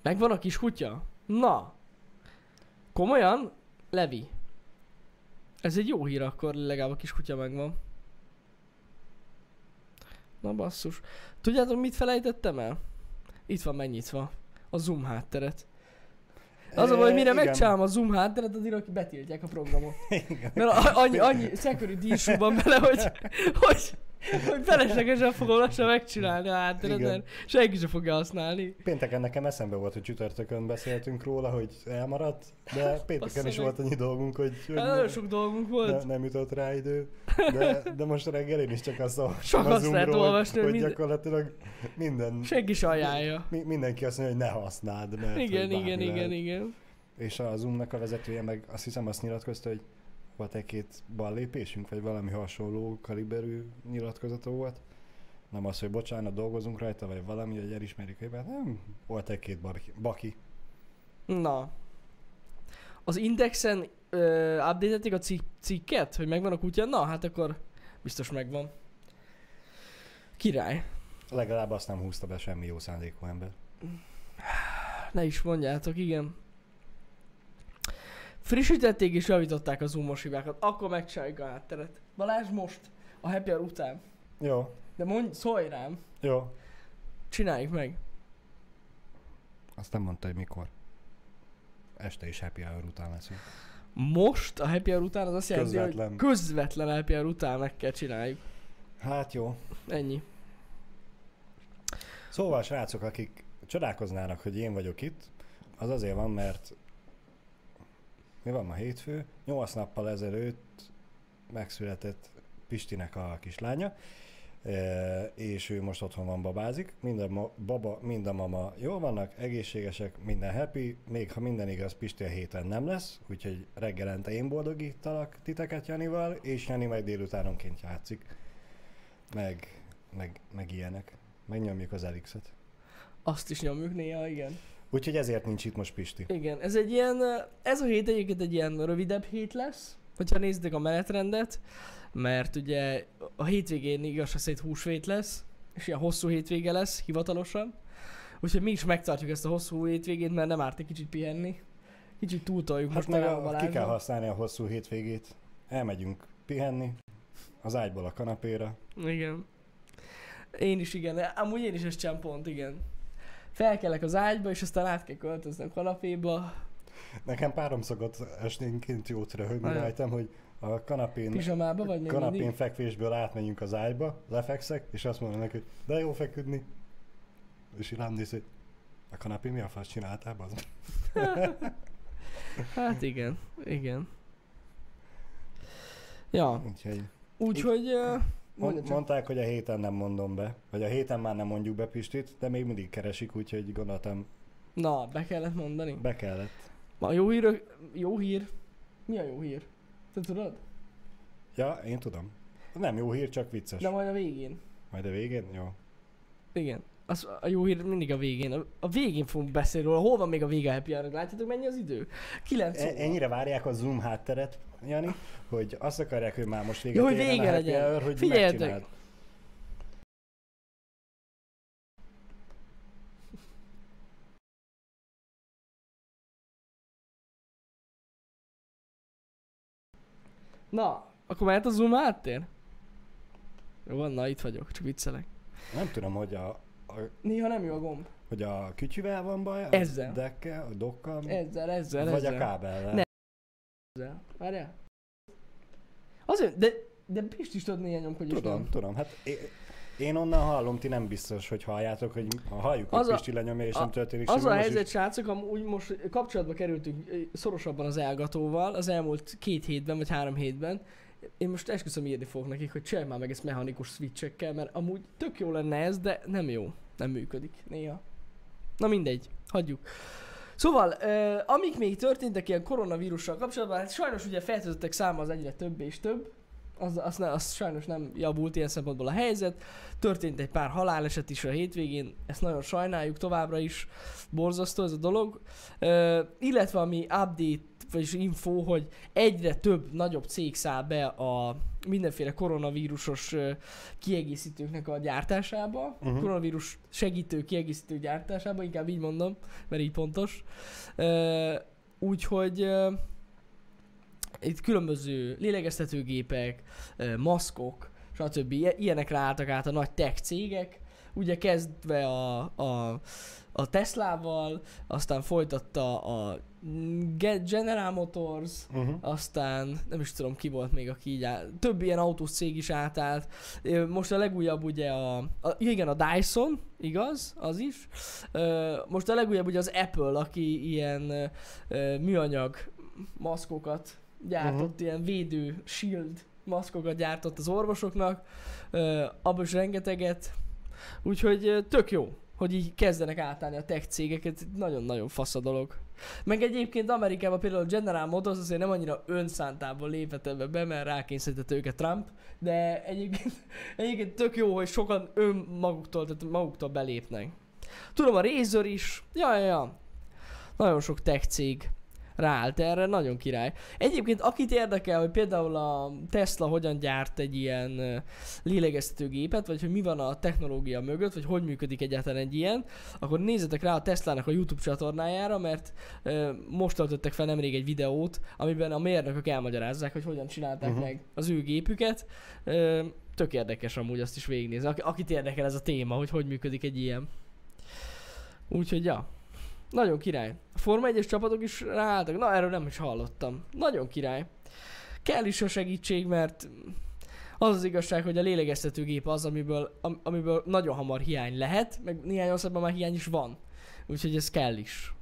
A: Megvan a kis kutya? Na. Komolyan? Levi. Ez egy jó hír akkor, legalább a kis kutya megvan. Na basszus. Tudjátok mit felejtettem el? Itt van megnyitva. A zoom hátteret. Az a baj, hogy mire
B: E, igen.
A: megcsinálom a zoom hátteret, addigra betiltják a programot.
B: Igen.
A: Mert annyi, annyi security issue van bele, hogy, hogy, hogy feleslegesen fogom lassan megcsinálni a hátteret, senki sem fogja használni.
B: Pénteken nekem eszembe volt, hogy csütörtökön beszéltünk róla, hogy elmaradt, de pénteken is volt annyi dolgunk, hogy, hogy
A: Hát nagyon sok dolgunk volt.
B: ne, nem jutott rá idő. De, de most reggel én is csak azt olvastam
A: Sok
B: a Zoomról,
A: olvasni, hogy
B: hogy
A: minden-
B: gyakorlatilag minden,
A: Senki se ajánlja.
B: mi, mindenki azt mondja, hogy ne használd, mert
A: Igen, igen, igen, igen.
B: És a Zoomnak a vezetője meg azt hiszem azt nyilatkozta, hogy volt egy-két ballépésünk, vagy valami hasonló kaliberű nyilatkozata volt. Nem az, hogy bocsánat, dolgozunk rajta, vagy valami, hogy elismerjük, hogy hát nem, volt egy-két baki.
A: Na. Az Indexen uh, update a cik- cikket, hogy megvan a kutya? Na, hát akkor biztos megvan. Király.
B: Legalább azt nem húzta be semmi jó szándékú ember.
A: Ne is mondjátok, igen. Frissítették és javították a zoomos hibákat. Akkor megcsináljuk a hátteret. Balázs most, a happy hour után.
B: Jó,
A: De mondj, szólj rám,
B: jó.
A: csináljuk meg.
B: Azt nem mondta, hogy mikor. Este is happy hour után leszünk.
A: Most a happy hour után az azt jelenti,
B: Közvetlen.
A: hogy közvetlen happy hour után meg kell csináljuk.
B: Hát jó.
A: Ennyi.
B: Szóval srácok, akik csodálkoznának, hogy én vagyok itt, az azért van, mert mi van ma hétfő? Nyolc nappal ezelőtt megszületett Pistinek a kislánya, e, és ő most otthon van, babázik. Mind a baba, mind a mama jól vannak, egészségesek, minden happy, még ha minden igaz, Pisti a héten nem lesz, úgyhogy reggelente én boldogítalak titeket Janival, és Jani majd délutánonként játszik, meg, meg, meg ilyenek. Megnyomjuk az Elixet.
A: Azt is nyomjuk néha, igen.
B: Úgyhogy ezért nincs itt most Pisti.
A: Igen, ez egy ilyen, ez a hét egyébként egy ilyen rövidebb hét lesz, hogyha néztek a menetrendet, mert ugye a hétvégén igaz, szerint húsvét lesz, és ilyen hosszú hétvége lesz hivatalosan. Úgyhogy mi is megtartjuk ezt a hosszú hétvégét, mert nem árt egy kicsit pihenni. Kicsit túltoljuk
B: Hát
A: most
B: meg
A: a
B: ki kell használni a hosszú hétvégét. Elmegyünk pihenni, az ágyból a kanapéra.
A: Igen. Én is igen, amúgy én is ezt csinálom pont, igen. Felkelek az ágyba, és aztán át kell költözni a kanapéba,
B: Nekem párom szokott esténként jót röhögni rajtam, hogy a kanapén,
A: pizsamába vagy még
B: kanapén
A: mindig.
B: fekvésből átmegyünk az ágyba, lefekszek, és azt mondom neki, hogy de jó feküdni. És így rám néz, hogy a kanapén mi a fasz csináltál, az?
A: Hát igen, igen. Ja,
B: Úgyhogy
A: úgyhogy... Uh,
B: mond, mondták, hogy a héten nem mondom be, vagy a héten már nem mondjuk be Pistit, de még mindig keresik, úgyhogy gondoltam,
A: Na, be kellett mondani.
B: be kellett.
A: A jó hír, jó hír. Mi a jó hír? Te tudod?
B: Ja, én tudom. Nem jó hír, csak vicces.
A: De majd a végén.
B: Majd a végén? Jó.
A: Igen. Az, a jó hír mindig a végén. A, a végén fogunk beszélni róla. Hol van még a vége happy hour Látjátok mennyi az idő? 9
B: E- ennyire várják a Zoom hátteret, Jani, hogy azt akarják, hogy már most véget
A: Jó, hogy vége
B: a
A: legyen.
B: hour, hogy
A: Figyeljetek!
B: megcsináld.
A: Na, akkor mehet a zoom háttér? Jó van, na itt vagyok, csak viccelek.
B: Nem tudom, hogy a, a,
A: Néha nem jó a gomb.
B: hogy a kütyüvel van baj, a
A: Ezzel.
B: dekkel, a dokkal,
A: Ezzel, ezzel,
B: vagy
A: ezzel.
B: a kábellel.
A: Ne. Várjál. Azért, de, de Pist is tudod néha nyomkodni.
B: Tudom, tudom. Hát én, én onnan hallom, ti nem biztos, hogy halljátok, hogy ha halljuk, hogy
A: Az a-
B: Pisti lenyomja, és
A: a-
B: nem történik
A: Az
B: semmi.
A: a
B: most
A: helyzet,
B: is-
A: srácok, amúgy most kapcsolatba kerültünk szorosabban az elgatóval az elmúlt két hétben, vagy három hétben. Én most esküszöm írni fogok nekik, hogy csinálj már meg ezt mechanikus switchekkel, mert amúgy tök jó lenne ez, de nem jó. Nem működik néha. Na mindegy, hagyjuk. Szóval, ö, amik még történtek ilyen koronavírussal kapcsolatban, hát sajnos ugye fertőzöttek száma az egyre több és több. Az, az, ne, az sajnos nem javult ilyen szempontból a helyzet. Történt egy pár haláleset is a hétvégén, ezt nagyon sajnáljuk továbbra is. Borzasztó ez a dolog. Ö, illetve ami update, vagyis info, hogy egyre több nagyobb cég száll be a mindenféle koronavírusos kiegészítőknek a gyártásába,
B: Mhm.
A: koronavírus segítő kiegészítő gyártásába, inkább így mondom, mert így pontos. Úgyhogy itt különböző lélegeztetőgépek, maszkok, stb. Ilyen- Ilyenekre álltak át a nagy tech cégek, ugye kezdve a, a, a Teslával, aztán folytatta a Ge- General Motors,
B: Uh-huh.
A: aztán nem is tudom ki volt még, aki így áll. Több ilyen autós cég is átállt. Most a legújabb ugye a, a igen, a Dyson, igaz, az is. Most a legújabb ugye az Apple, aki ilyen műanyag maszkokat gyártott,
B: Mhm.
A: ilyen védő shield maszkokat gyártott az orvosoknak. Abban is rengeteget. Úgyhogy tök jó, hogy így kezdenek átállni a tech cégeket. Nagyon-nagyon fasz a dolog. Meg egyébként Amerikában például General Motors azért nem annyira önszántából lépett ebbe be, mert rákényszerítette őket Trump, de egyébként, egyébként tök jó, hogy sokan önmaguktól, tehát maguktól belépnek. Tudom, a Razer is, ja, ja, ja. Nagyon sok tech cég ráállt erre, nagyon király. Egyébként akit érdekel, hogy például a Tesla hogyan gyárt egy ilyen lélegeztetőgépet, vagy hogy mi van a technológia mögött, vagy hogy működik egyáltalán egy ilyen, akkor nézzetek rá a Teslának a YouTube csatornájára, mert ö, most töltöttek fel nemrég egy videót, amiben a mérnökök elmagyarázzák, hogy hogyan csinálták uh-huh. meg az ő gépüket. Ö, tök érdekes amúgy azt is végignézni, Ak- akit érdekel ez a téma, hogy hogy működik egy ilyen. Úgyhogy ja, nagyon király. A Forma 1-es csapatok is ráálltak, na erről nem is hallottam. Nagyon király. Kell is a segítség, mert az az igazság, hogy a lélegeztetőgép az, amiből, am, amiből nagyon hamar hiány lehet, meg néhány országban már hiány is van. Úgyhogy ez kell is.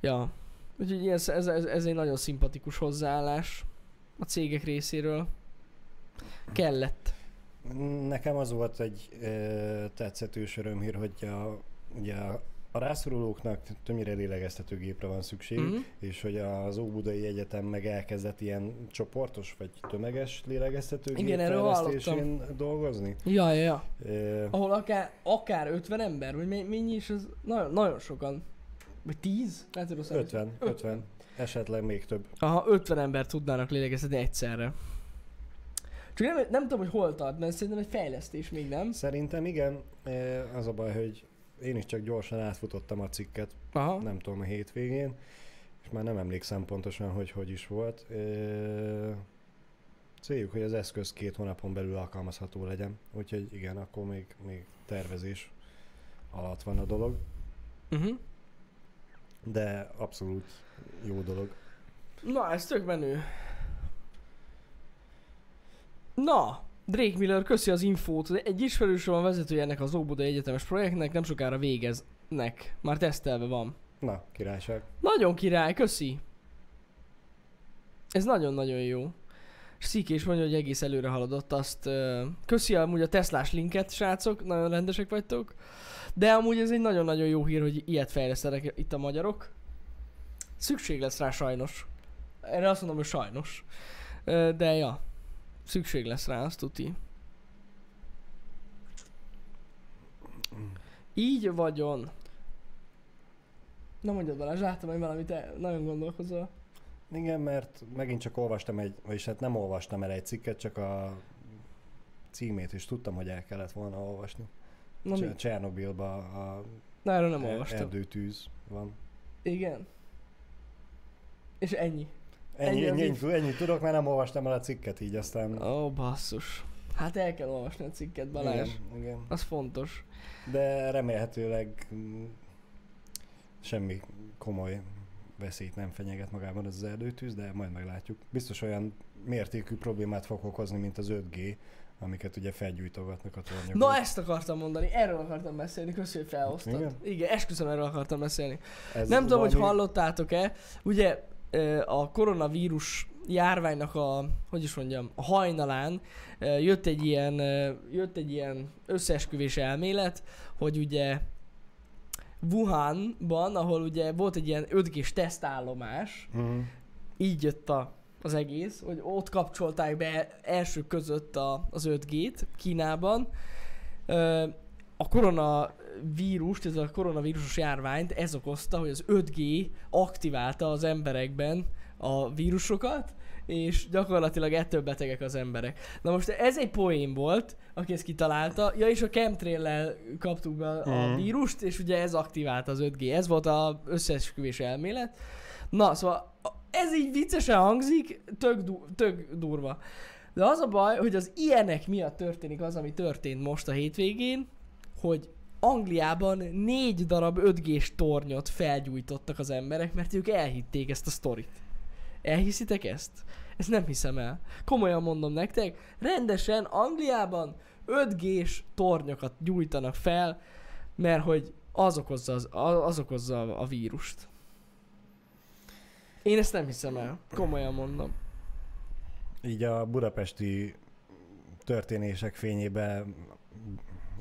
A: Ja. Úgyhogy ez, ez, ez, ez egy nagyon szimpatikus hozzáállás a cégek részéről. Kellett.
B: Nekem az volt egy ö, tetszetős örömhír, hogy a, ugye a, a rászorulóknak többnyire lélegeztetőgépre van szükség,
A: Mhm.
B: és hogy az Óbudai Egyetem meg elkezdett ilyen csoportos vagy tömeges lélegeztetőgép
A: Igen,
B: fejlesztésén dolgozni.
A: Ja, ja, ja.
B: Ö,
A: Ahol akár, akár 50 ember, vagy me- mennyi is, az nagyon, nagyon sokan. Vagy 10? Lehet, hogy rossz
B: 50, 50, esetleg még több.
A: Aha, 50 ember tudnának lélegeztetni egyszerre. Csak nem, nem tudom, hogy hol tart, mert szerintem egy fejlesztés még nem.
B: Szerintem igen, az a baj, hogy én is csak gyorsan átfutottam a cikket,
A: Aha.
B: nem tudom, a hétvégén, és már nem emlékszem pontosan, hogy hogy is volt. Céljuk, hogy az eszköz két hónapon belül alkalmazható legyen, úgyhogy igen, akkor még, még tervezés alatt van a dolog,
A: Uh-huh.
B: de abszolút jó dolog.
A: Na, ez tök menő. Na, Drake Miller, köszi az infót. Egy ismerősöm a vezetője ennek az Óbudai Egyetemes projektnek, nem sokára végeznek. Már tesztelve van.
B: Na, királyság.
A: Nagyon király, köszi. Ez nagyon-nagyon jó. És Sziki is mondja, hogy egész előre haladott azt. ö, Köszi amúgy a Teslás linket, srácok, nagyon rendesek vagytok. De amúgy ez egy nagyon-nagyon jó hír, hogy ilyet fejlesztenek itt a magyarok. Szükség lesz rá sajnos. Erre azt mondom, hogy sajnos. De ja, szükség lesz rá, azt tuti. Így vagyon. Na mondjad Balázs, láttam, hogy valamit nagyon gondolkozol.
B: Igen, mert megint csak olvastam egy, vagyis hát nem olvastam el egy cikket, csak a címét is tudtam, hogy el kellett volna olvasni.
A: Na, mi?
B: Cser- Csernobilban a
A: Na erről nem olvastam.
B: erdőtűz van.
A: Igen. És ennyi.
B: Ennyi,
A: Ennyi
B: ennyi,
A: inf-
B: ennyi, ennyi tudok, mert nem olvastam el a cikket így, aztán...
A: Ó, oh, basszus. Hát el kell olvasni a cikket, Balázs.
B: Igen, igen.
A: Az fontos.
B: De remélhetőleg mm, semmi komoly veszélyt nem fenyeget magában az az erdőtűz, de majd meglátjuk. Biztos olyan mértékű problémát fog okozni, mint az 5G, amiket ugye felgyújtogatnak a tornyokon.
A: Na ezt akartam mondani, erről akartam beszélni, köszönjük, hogy felhoztad.
B: Igen?
A: Igen, esküszöm, erről akartam beszélni.
B: Ez
A: Nem tudom, hogy hallottátok-e, ugye a koronavírus járványnak a, hogy is mondjam, a hajnalán jött egy ilyen, jött egy ilyen összeesküvés elmélet, hogy ugye Wuhanban, ahol ugye volt egy ilyen 5G-s tesztállomás,
B: Mhm.
A: így jött a, az egész, hogy ott kapcsolták be első között a, az 5G-t Kínában. A koronavírust, ez a koronavírusos járványt ez okozta, hogy az 5G aktiválta az emberekben a vírusokat, és gyakorlatilag ettől betegek az emberek. Na most ez egy poén volt, aki ezt kitalálta. Ja, és a chemtrail kaptuk be a
B: Mhm.
A: vírust, és ugye ez aktiválta az 5G. Ez volt az összeesküvés elmélet. Na, szóval ez így viccesen hangzik, tök, du- tök durva. De az a baj, hogy az ilyenek miatt történik az, ami történt most a hétvégén, hogy Angliában négy darab 5G-s tornyot felgyújtottak az emberek, mert ők elhitték ezt a sztorit. Elhiszitek ezt? Ezt nem hiszem el. Komolyan mondom nektek, rendesen Angliában 5G-s tornyokat gyújtanak fel, mert hogy az okozza, az, az okozza a vírust. Én ezt nem hiszem el. Komolyan mondom.
B: Így a budapesti történések fényében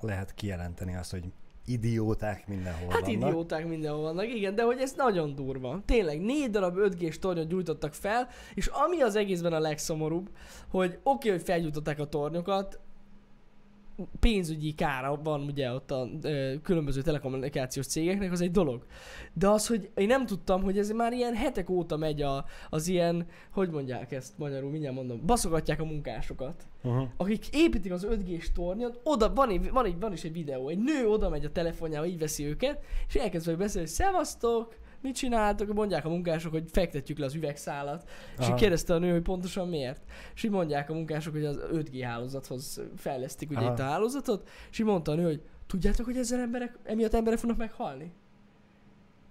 B: lehet kijelenteni azt, hogy idióták mindenhol
A: Hát
B: vannak.
A: idióták mindenhol vannak, igen, de hogy ez nagyon durva. Tényleg, négy darab 5G-s tornyot gyújtottak fel, és ami az egészben a legszomorúbb, hogy oké, okay, hogy felgyújtották a tornyokat, pénzügyi kára van ugye ott a ö, különböző telekommunikációs cégeknek, az egy dolog. De az, hogy én nem tudtam, hogy ez már ilyen hetek óta megy a, az ilyen, hogy mondják ezt magyarul, mindjárt mondom, baszogatják a munkásokat
B: Uh-huh.
A: akik építik az 5G-s tornyot, oda van, egy, van, egy, van is egy videó, egy nő oda megy a telefonjával, így veszi őket, és elkezd beszélni, hogy szevasztok, mit csináltok, mondják a munkások, hogy fektetjük le az üvegszálat, és
B: Aha.
A: így kérdezte a nő, hogy pontosan miért. És így mondják a munkások, hogy az 5G hálózathoz fejlesztik ugye
B: Aha.
A: itt a hálózatot, és így mondta a nő, hogy tudjátok, hogy ezzel emberek, emiatt emberek fognak meghalni?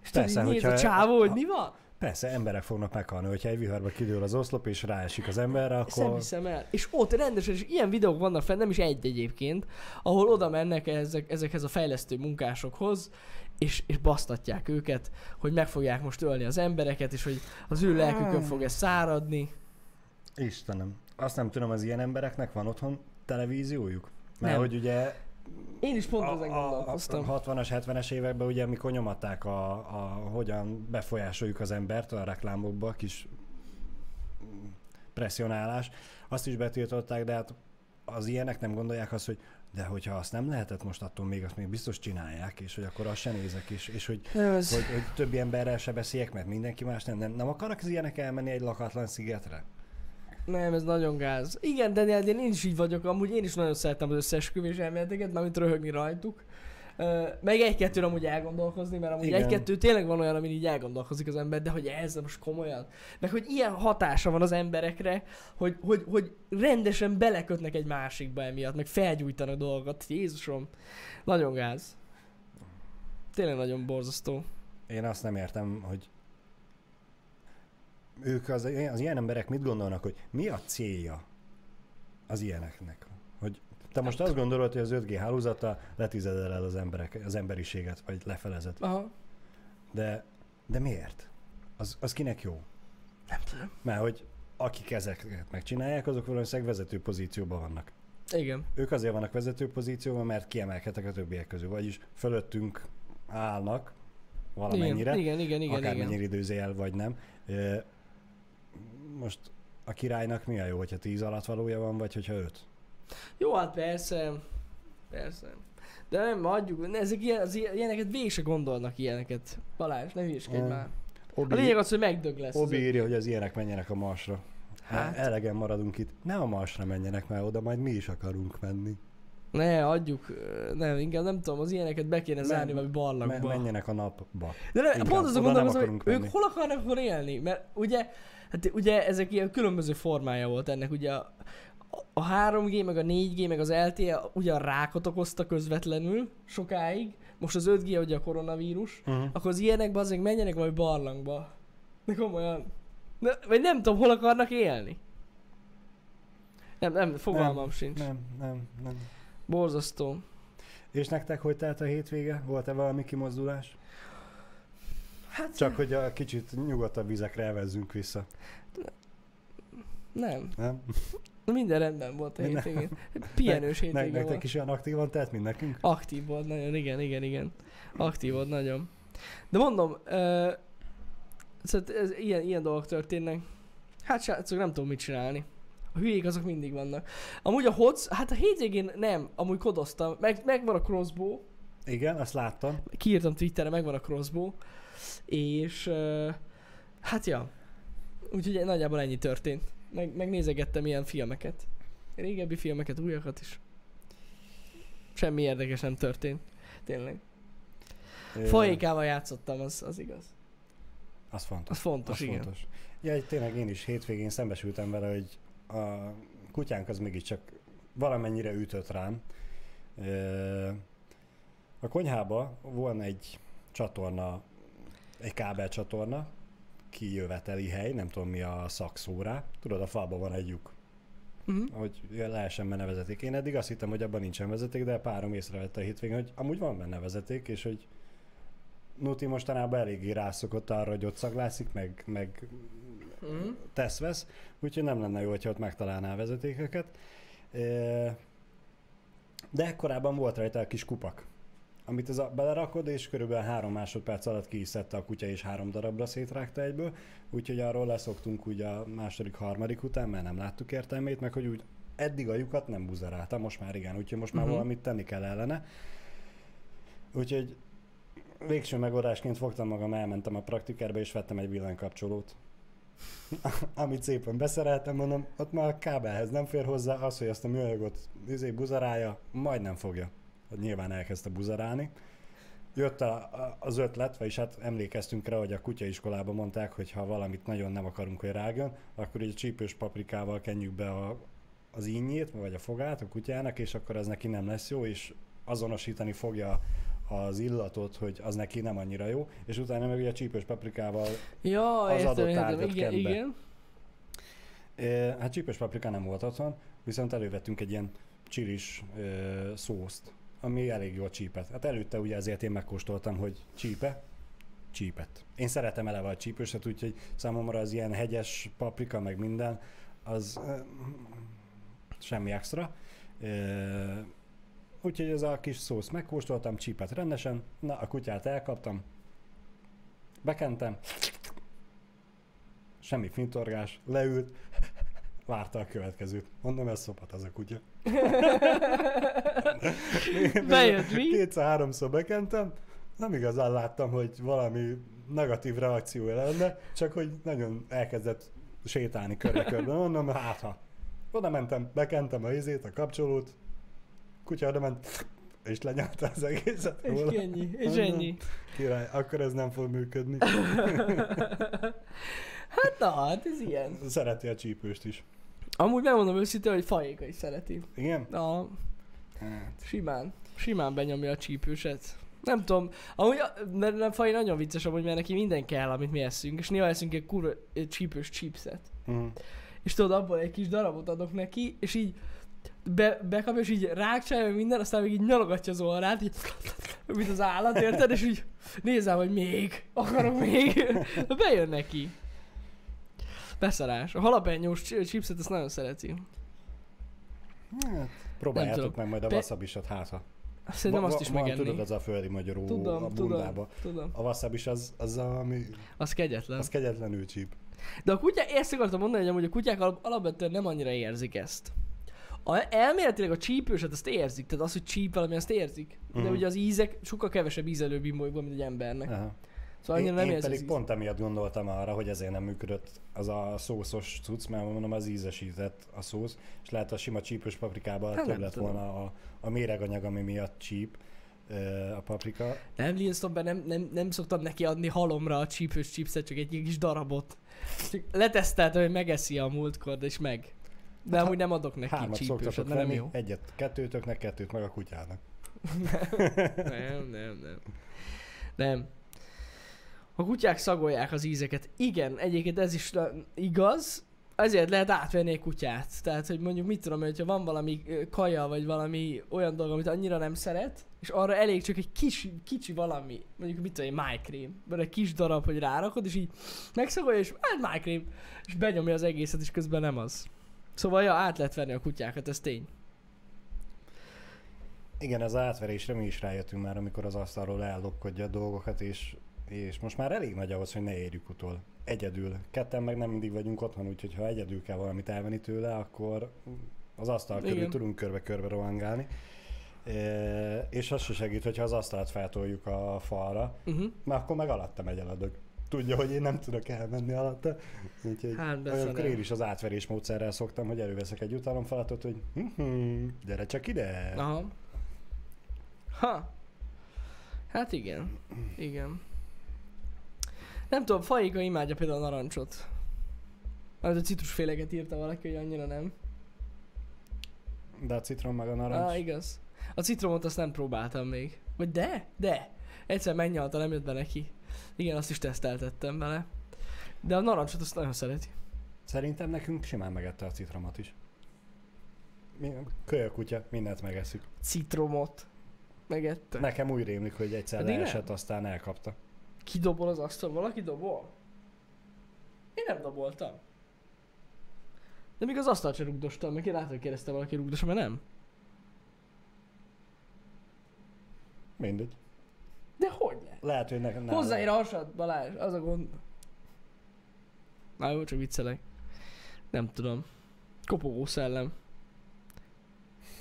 A: És tudod,
B: Persze,
A: így néz a csávó, hogy mi van?
B: Persze, emberek fognak meghalni, hogyha egy viharba kidől az oszlop és ráesik az emberre,
A: Ezt nem
B: akkor...
A: hiszem el. És ott rendesen, és ilyen videók vannak fenn, nem is egy egyébként, ahol oda mennek ezek, ezekhez a fejlesztő munkásokhoz, és, és basztatják őket, hogy meg fogják most ölni az embereket, és hogy az ő lelkükön fog ez száradni.
B: Istenem. Azt nem tudom, az ilyen embereknek van otthon televíziójuk? Mert
A: Nem.
B: hogy ugye
A: Én is pont
B: a,
A: ezen
B: a,
A: gondolkoztam.
B: a 60-as, 70-es években ugye amikor nyomatták a, a hogyan befolyásoljuk az embert a reklámokba, kis presszionálás, azt is betiltották, de hát az ilyenek nem gondolják azt, hogy de hogyha azt nem lehetett most attól még, azt még biztos csinálják, és hogy akkor azt sem nézek, és, és hogy,
A: ez,
B: hogy, hogy többi emberrel se beszéljek, mert mindenki más nem, nem, nem akarnak az ilyenek elmenni egy lakatlan szigetre?
A: Nem, ez nagyon gáz. Igen, de én is így vagyok, amúgy én is nagyon szeretem az összeesküvés elméleteket, mármint röhögni rajtuk. Meg egy-kettőn amúgy elgondolkozni, mert amúgy
B: Igen.
A: egy-kettő tényleg van olyan, amin így elgondolkozik az ember, de hogy ez most komolyan. Meg hogy ilyen hatása van az emberekre, hogy, hogy, hogy rendesen belekötnek egy másikba emiatt, meg felgyújtanak dolgokat. Jézusom, nagyon gáz. Tényleg nagyon borzasztó.
B: Én azt nem értem, hogy ők az, az ilyen emberek mit gondolnak, hogy mi a célja az ilyeneknek? Hogy te most azt gondolod, hogy az 5G hálózata letizedel el az emberek, az emberiséget, vagy lefelezett.
A: Aha.
B: De, de miért? Az, az kinek jó?
A: Nem tudom.
B: Mert hogy akik ezeket megcsinálják, azok valószínűleg vezető pozícióban vannak.
A: Igen.
B: Ők azért vannak vezető pozícióban, mert kiemelkedtek a többiek közül, vagyis fölöttünk állnak valamennyire.
A: Igen, igen, igen, igen.
B: akármennyire
A: igen.
B: időzél, vagy nem. Most a királynak mi a jó, hogyha 10 alatt valója van, vagy hogyha 5?
A: Jó, hát persze. Persze. De nem, ne, ezek ilyen, az ilyen- ilyeneket végig se gondolnak ilyeneket. Balázs, ne hülyeskedj
B: Mm.
A: már. A
B: Obi,
A: lényeg az, hogy megdög lesz.
B: Obi írja, hogy az ilyenek menjenek a Marsra. Hát.
A: Hát.
B: Elegen maradunk itt. Ne a Marsra menjenek, mert oda majd mi is akarunk menni.
A: Ne, adjuk. Nem, inkább nem tudom, az ilyeneket be kéne zárni valami barlangba.
B: menjenek a napba.
A: De ne,
B: Inkább
A: pont azon
B: nem akarunk
A: hogy ők hol akarnak akkor élni? Mert ugye, hát ugye ezek ilyen különböző formája volt ennek. Ugye a, a 3G, meg a 4G, meg az LTE ugye a rákot okozta közvetlenül sokáig. Most az 5G ugye a koronavírus.
B: Uh-huh.
A: Akkor az ilyenek azért menjenek valami barlangba. De komolyan. Ne, vagy nem tudom, hol akarnak élni. Nem, nem, fogalmam
B: Nem,
A: sincs.
B: Nem, nem, nem.
A: Borzasztó.
B: És nektek hogy telt a hétvége? Volt-e valami kimozdulás?
A: Hát
B: Csak hogy a kicsit nyugodtabb vizekre elvezzünk vissza.
A: nem.
B: Nem?
A: Minden rendben volt a
B: Nem.
A: hétvégén. Pihenős
B: Ne, nektek is olyan aktívan telt, mint nekünk?
A: Aktív volt nagyon, igen, igen, igen. Aktív volt nagyon. De mondom, ö, szóval ez, ilyen, ilyen dolgok történnek. Hát srácok, nem tudom mit csinálni. A hülyék azok mindig vannak. Amúgy a hoc, hát a hétvégén nem, amúgy kodoztam. Meg, megvan a crossbow,
B: Igen, azt láttam.
A: kiírtam Twitterre, megvan a crossbow. És hát ja. Úgyhogy nagyjából ennyi történt. Meg, megnézegettem ilyen filmeket. Régebbi filmeket, újakat is. Semmi érdekes nem történt. Tényleg.
B: Ö,
A: Fajékával játszottam, az, az igaz.
B: Az fontos.
A: Az fontos,
B: az
A: igen.
B: fontos. Ja, tényleg én is hétvégén szembesültem vele, hogy a kutyánk az mégiscsak valamennyire ütött rám. A konyhába van egy csatorna, egy kábelcsatorna, kijöveteli hely, nem tudom mi a szakszó rá. Tudod, a falban van egy lyuk,
A: Uh-huh.
B: hogy lehessen benne vezeték. Én eddig azt hittem, hogy abban nincsen vezeték, de párom észrevette a hétvégén, hogy amúgy van benne vezeték, és hogy Nuti mostanában eléggé rászokott arra, hogy ott szaglászik, meg, meg
A: Uh-huh.
B: tesz-vesz, úgyhogy nem lenne jó, hogyha ott megtalálná a vezetékeket. De korábban volt rajta a kis kupak, amit az a, belerakod, és körülbelül három másodperc alatt ki is szedte a kutya, és három darabra szétrágta egyből, úgyhogy arról leszoktunk úgy a második, harmadik után, mert nem láttuk értelmét, meg hogy úgy eddig a lyukat nem buzerálta, most már igen, úgyhogy most már
A: Mhm.
B: valamit tenni kell ellene. Úgyhogy végső megoldásként fogtam magam, elmentem a praktikerbe, és vettem egy villanykapcsolót. Amit szépen beszereltem, mondom, ott már a kábelhez nem fér hozzá, az, hogy azt a műanyagot izé buzarálja, majd nem fogja. Hát Nyilván elkezdte buzarálni. Jött a, az ötlet, vagyis hát emlékeztünk rá, hogy a kutyaiskolában mondták, hogy ha valamit nagyon nem akarunk, hogy rágjon, akkor egy csípős paprikával kenjük be a, az ínyét, vagy a fogát a kutyának, és akkor az neki nem lesz jó, és azonosítani fogja az illatot, hogy az neki nem annyira jó, és utána meg ugye a csípős paprikával
A: Ja,
B: Az
A: értem,
B: adott
A: értem. Igen,
B: kent be.
A: igen.
B: Hát csípős paprika nem volt otthon, viszont elővettünk egy ilyen csilis e, szószt, ami elég jól csípet. Hát előtte ugye ezért én megkóstoltam, hogy csípe, csípet. Én szeretem eleve a csípőset, úgyhogy számomra az ilyen hegyes paprika, meg minden, az e, semmi extra. E, úgyhogy ez a kis szósz megkóstoltam, csípet rendesen, na a kutyát elkaptam, bekentem, semmi fintorgás, leült, várta a következőt. Mondom, ez szopat az a kutya.
A: Bejött mi?
B: Kétszer-háromszor bekentem, nem igazán láttam, hogy valami negatív reakciója lenne, csak hogy nagyon elkezdett sétálni körbe-körbe. Mondom, hát ha. Oda mentem, bekentem a izét, a kapcsolót, kutya oda ment, és lenyalta az egészet
A: És
B: róla.
A: ennyi, és ennyi.
B: Király, akkor ez nem fog működni.
A: Hát na, hát ez ilyen.
B: Szereti a csípőst is.
A: Amúgy megmondom őszintén, hogy fajéka is szereti.
B: Igen?
A: Na,
B: Hát,
A: simán. Simán benyomja a csípőset. Nem tudom, amúgy mert nem faj nagyon vicces amúgy, mert neki minden kell, amit mi eszünk, és néha eszünk egy kurva egy csípős chipset.
B: mm.
A: És tudod, abból egy kis darabot adok neki, és így be, bekapja, és így rákcsálja minden, aztán még így nyalogatja az orrát, így, mint az állat, érted? És így nézem, hogy még, akarok még. Bejön neki. Beszarás. A halapenyós ch- chipset ezt nagyon szereti.
B: Hát, próbáljátok meg majd a
A: Be-
B: wasabisat, hát ha.
A: Szerintem azt is megenni.
B: Tudod, az a földi magyaró a
A: Tudom,
B: bundába.
A: tudom, tudom.
B: A wasabis az, az a, ami,
A: Az kegyetlen.
B: az kegyetlenül csíp.
A: De a kutyák, ezt akartam mondani, hogy a kutyák alap, alapvetően nem annyira érzik ezt. A, elméletileg a csípőset azt érzik, tehát az, hogy csíp valami, azt érzik. De
B: Mhm.
A: ugye az ízek sokkal kevesebb ízelő van, mint egy embernek.
B: Aha.
A: Szóval
B: én,
A: nem
B: én pedig
A: ízt.
B: pont emiatt gondoltam arra, hogy ezért nem működött az a szószos cucc, mert mondom, az ízesített a szósz, és lehet a sima csípős paprikában
A: Hát
B: több lett
A: tudom.
B: volna a, a méreganyag, ami miatt csíp a paprika.
A: Nem, Linstonben nem, nem, nem szoktam neki adni halomra a csípős chipset, csak egy kis darabot. Csak leteszteltem, hogy megeszi a múltkor, és meg. De
B: Hát,
A: amúgy nem adok neki
B: Hármat
A: csípőset, mert nem jó.
B: egyet kettőtöknek, kettőt meg a kutyának.
A: Nem, nem, nem. Nem. A kutyák szagolják az ízeket. Igen, egyébként ez is igaz, ezért lehet átvenni egy kutyát. Tehát, hogy mondjuk mit tudom, hogyha van valami kaja, vagy valami olyan dolog, amit annyira nem szeret, és arra elég csak egy kis, kicsi valami, mondjuk mit tudom, egy májkrém, vagy egy kis darab, hogy rárakod, és így megszagolja, és hát májkrém, és benyomja az egészet, és közben nem az. Szóval, ja, át lehet venni a kutyákat, ez tény.
B: Igen, az átverésre mi is rájöttünk már, amikor az asztalról ellopkodja a dolgokat, és, és most már elég nagy ahhoz, hogy ne érjük utol. Egyedül. Ketten meg nem mindig vagyunk otthon, úgyhogy ha egyedül kell valamit elvenni tőle, akkor az asztal körül
A: Igen.
B: tudunk körbe-körbe rohangálni. E, és az se segít, hogyha az asztalt feltoljuk a falra,
A: Uh-huh.
B: mert akkor meg alatta megy el a dög. tudja, hogy én nem tudok elmenni alatta. Úgyhogy
A: Hát,
B: olyankor én is az átverés módszerrel szoktam, hogy előveszek egy jutalomfalatot, hogy hm gyere csak ide.
A: Aha. Ha. Hát igen. Igen. Nem tudom, Faika imádja például a narancsot. Mert a citrusféleket írta valaki, hogy annyira nem.
B: De a citrom meg a
A: Ah,
B: narancs.
A: igaz. A citromot azt nem próbáltam még. Vagy de? De. Egyszer megnyalta, nem jött be neki. Igen, azt is teszteltettem vele. De a narancsot azt nagyon szereti.
B: Szerintem nekünk simán megette a citromot is. Kölyök kutya, mindent megeszik.
A: Citromot. Megette.
B: Nekem úgy rémlik, hogy egyszer
A: Pedig nem.
B: leesett, aztán elkapta.
A: Ki dobol az asztal? Valaki dobol? Én nem doboltam. De még az asztalt sem rugdostam, meg én látom, hogy kérdezte valaki rugdos, mert nem.
B: Mindegy.
A: De hogy le?
B: Lehet, hogy nekem nem.
A: Hozzáér a hasad, Balázs, az a gond. Na jó, csak viccelek. Nem tudom. Kopogó szellem.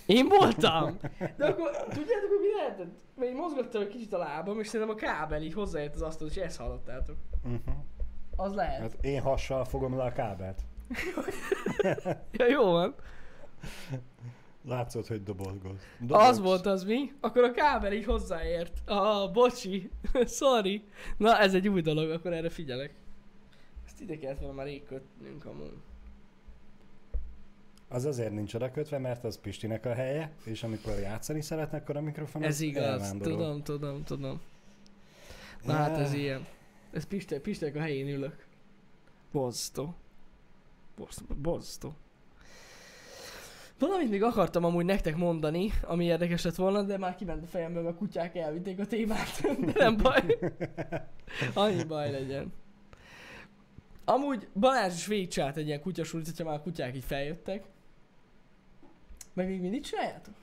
A: Én voltam! De akkor, tudjátok, hogy mi lehetett? Mert én mozgattam egy kicsit a lábam, és szerintem a kábel így hozzáért az asztalhoz, és ezt hallottátok.
B: Uh-huh.
A: Az lehet.
B: Hát én hassal fogom le a kábelt.
A: Ja, jó van.
B: Látszott, hogy dobolgoz.
A: Az volt az mi? Akkor a kábel így hozzáért. Ah, bocsi. Sorry. Na, ez egy új dolog, akkor erre figyelek. Ezt ide kellett volna már rég kötnünk amúgy.
B: Az azért nincs oda kötve, mert az Pistinek a helye, és amikor játszani szeretnek, akkor a mikrofon
A: Ez
B: az
A: igaz,
B: elvándorol.
A: tudom, tudom, tudom. Na hát ez ilyen. Ez Piste, Pistek a helyén ülök. Borzasztó. Borzasztó. Valamit még akartam amúgy nektek mondani, ami érdekes lett volna, de már kiment a fejemből, a kutyák elvitték a témát. De nem baj. Annyi baj legyen. Amúgy Balázs is végigcsinált egy ilyen kutyasulit, hogyha már a kutyák így feljöttek. Meg még mindig csináljátok?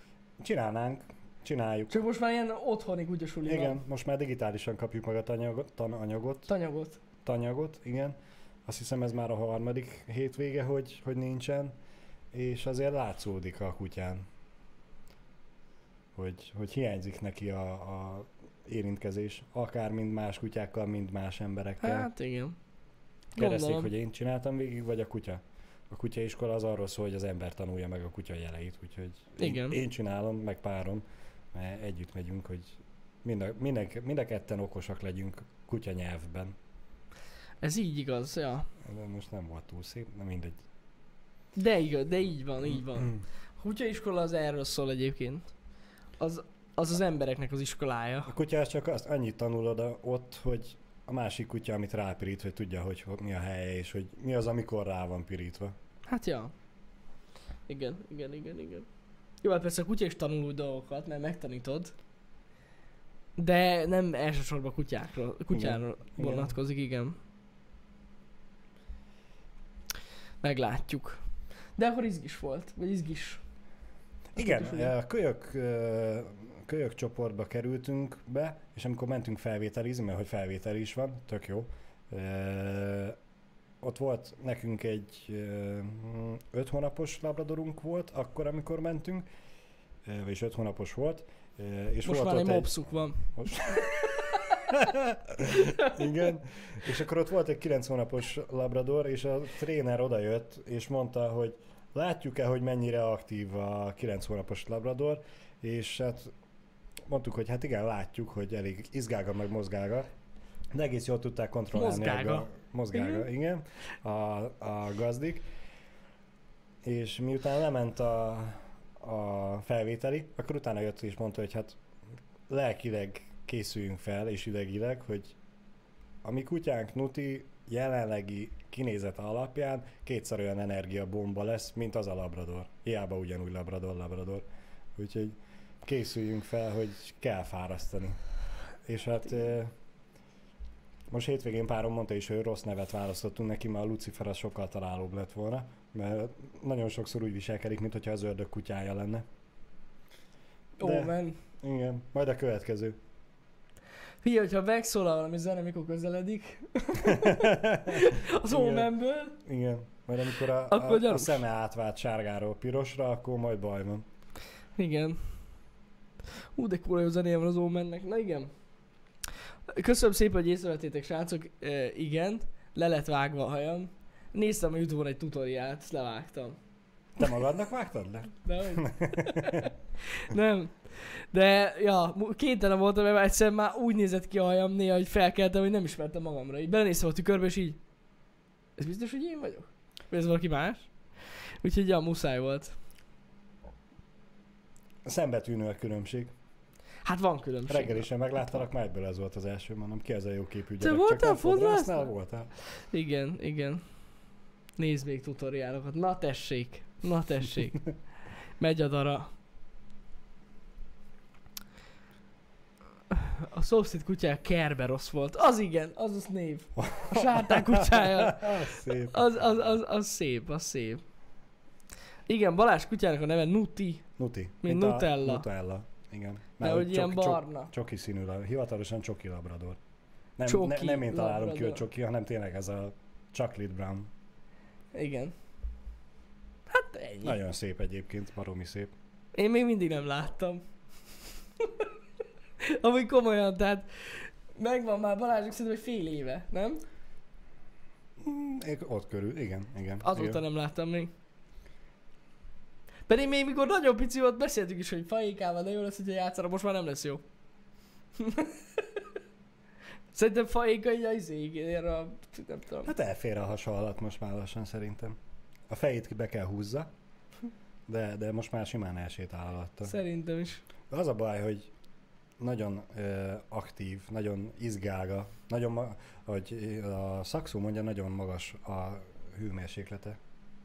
B: Csinálnánk, csináljuk.
A: Csak most már ilyen otthoni kutyasuli van.
B: Igen, most már digitálisan kapjuk meg a tanyagot, tananyagot,
A: Tanyagot.
B: tanyagot, igen. Azt hiszem ez már a harmadik hétvége, hogy, hogy nincsen, és azért látszódik a kutyán, hogy, hogy hiányzik neki a, a érintkezés, akár mind más kutyákkal, mind más emberekkel.
A: Hát igen.
B: Kereszik,
A: gondolom.
B: hogy én csináltam végig, vagy a kutya. A kutyaiskola az arról szól, hogy az ember tanulja meg a kutya jeleit, úgyhogy
A: Igen.
B: Én, én csinálom, meg párom, mert együtt megyünk, hogy mind a, minden, mind a ketten okosak legyünk kutya nyelvben.
A: Ez így igaz, ja.
B: De most nem volt túl szép, de mindegy.
A: De igaz, de így van, így van. A kutyaiskola az erről szól egyébként. Az az, az embereknek az iskolája.
B: A kutyás csak azt annyit tanulod a- ott, hogy a másik kutya, amit rápirít, hogy tudja, hogy ho- mi a helye, és hogy mi az, amikor rá van pirítva.
A: Hát ja. Igen, igen, igen, igen. Jó, hát persze a kutya is tanul új dolgokat, mert megtanítod. De nem elsősorban kutyákról, kutyáról
B: Igen.
A: vonatkozik, igen. Meglátjuk. De akkor izgis volt, vagy izgis.
B: Igen, a kölyök, kölyök csoportba kerültünk be, és amikor mentünk felvételizni, mert hogy felvétel is van, tök jó, ott volt nekünk egy öt hónapos labradorunk volt, akkor, amikor mentünk, vagyis öt hónapos volt, és
A: Most
B: volt
A: már egy mopszuk van.
B: Most... Igen, és akkor ott volt egy 9 hónapos labrador, és a tréner odajött, és mondta, hogy látjuk-e, hogy mennyire aktív a 9 hónapos labrador, és hát mondtuk, hogy hát igen, látjuk, hogy elég izgága meg mozgága, de egész jól tudták kontrollálni.
A: Mozgága.
B: A, ga- mozgága, igen, a, a gazdik. És miután lement a, a felvételi, akkor utána jött és mondta, hogy hát lelkileg készüljünk fel, és idegileg, hogy a mi kutyánk Nuti jelenlegi kinézete alapján kétszer olyan energiabomba lesz, mint az a labrador. Hiába ugyanúgy labrador, labrador. Úgyhogy készüljünk fel, hogy kell fárasztani. És hát eh, most hétvégén párom mondta is, hogy rossz nevet választottunk neki, mert a Lucifer az sokkal találóbb lett volna, mert nagyon sokszor úgy viselkedik, mintha az ördög kutyája lenne. De-
A: men.
B: Igen, majd a következő.
A: Figyelj, hogyha megszólal valami zene, mikor közeledik, az
B: Igen.
A: Omenből,
B: Igen, majd amikor a,
A: Akkor
B: a, a szeme átvált sárgáról pirosra, akkor majd baj van.
A: igen. Ú, de kurva jó zenéje van az Omennek, na igen. Köszönöm szépen, hogy észrevettétek, srácok. E, igen, le lett vágva a hajam. Néztem a Youtube-on egy tutoriált, ezt levágtam.
B: Te magadnak vágtad le?
A: Hogy? nem. De, ja, kénytelen voltam, mert egyszer már úgy nézett ki a hajam néha, hogy felkeltem, hogy nem ismertem magamra. Így belenéztem a tükörbe, és így... Ez biztos, hogy én vagyok? Vagy ez valaki más? Úgyhogy, ja, muszáj volt.
B: Szembetűnő a különbség.
A: Hát van különbség.
B: Reggelisen megláttalak, már egyből ez volt az első, mondom, ki ez a jó képű
A: Te
B: gyerek.
A: voltál
B: Csak nem
A: fodrásznál?
B: Voltál.
A: Igen, igen. Nézd még tutoriálokat. Na tessék. Na tessék. Megy a dara. A szomszéd kutyája Kerberos volt. Az igen, az az név. A sárták kutyája.
B: Az szép.
A: Az, az, az, az szép, az szép. Igen, Balázs kutyának a neve Nuti,
B: Nuti.
A: Mint
B: a
A: Nutella.
B: Nutella. Igen.
A: mert hogy ilyen
B: csoki-
A: barna.
B: Csoki színű, hivatalosan csoki labrador. Nem,
A: Csoki
B: ne, nem én találom ki, hogy
A: labrador.
B: csoki, hanem tényleg ez a chocolate brown.
A: Igen. Hát ennyi.
B: Nagyon szép egyébként, baromi szép.
A: Én még mindig nem láttam. Amúgy komolyan, tehát megvan már Balázsok szerintem egy fél éve, nem?
B: Mm, ott körül, igen, igen.
A: Azóta
B: igen.
A: nem láttam még. Pedig még mikor nagyon pici volt, beszéltük is, hogy fajékával de jó lesz, hogyha játszanak, most már nem lesz jó. Szerintem fajéka így az izéig, erre a, nem tudom.
B: Hát elfér a hasa alatt most már lassan szerintem. A fejét be kell húzza, de, de most már simán elsétál alatta.
A: Szerintem is.
B: Az a baj, hogy nagyon ö, aktív, nagyon izgága, nagyon, ma- hogy a szakszó mondja, nagyon magas a hőmérséklete.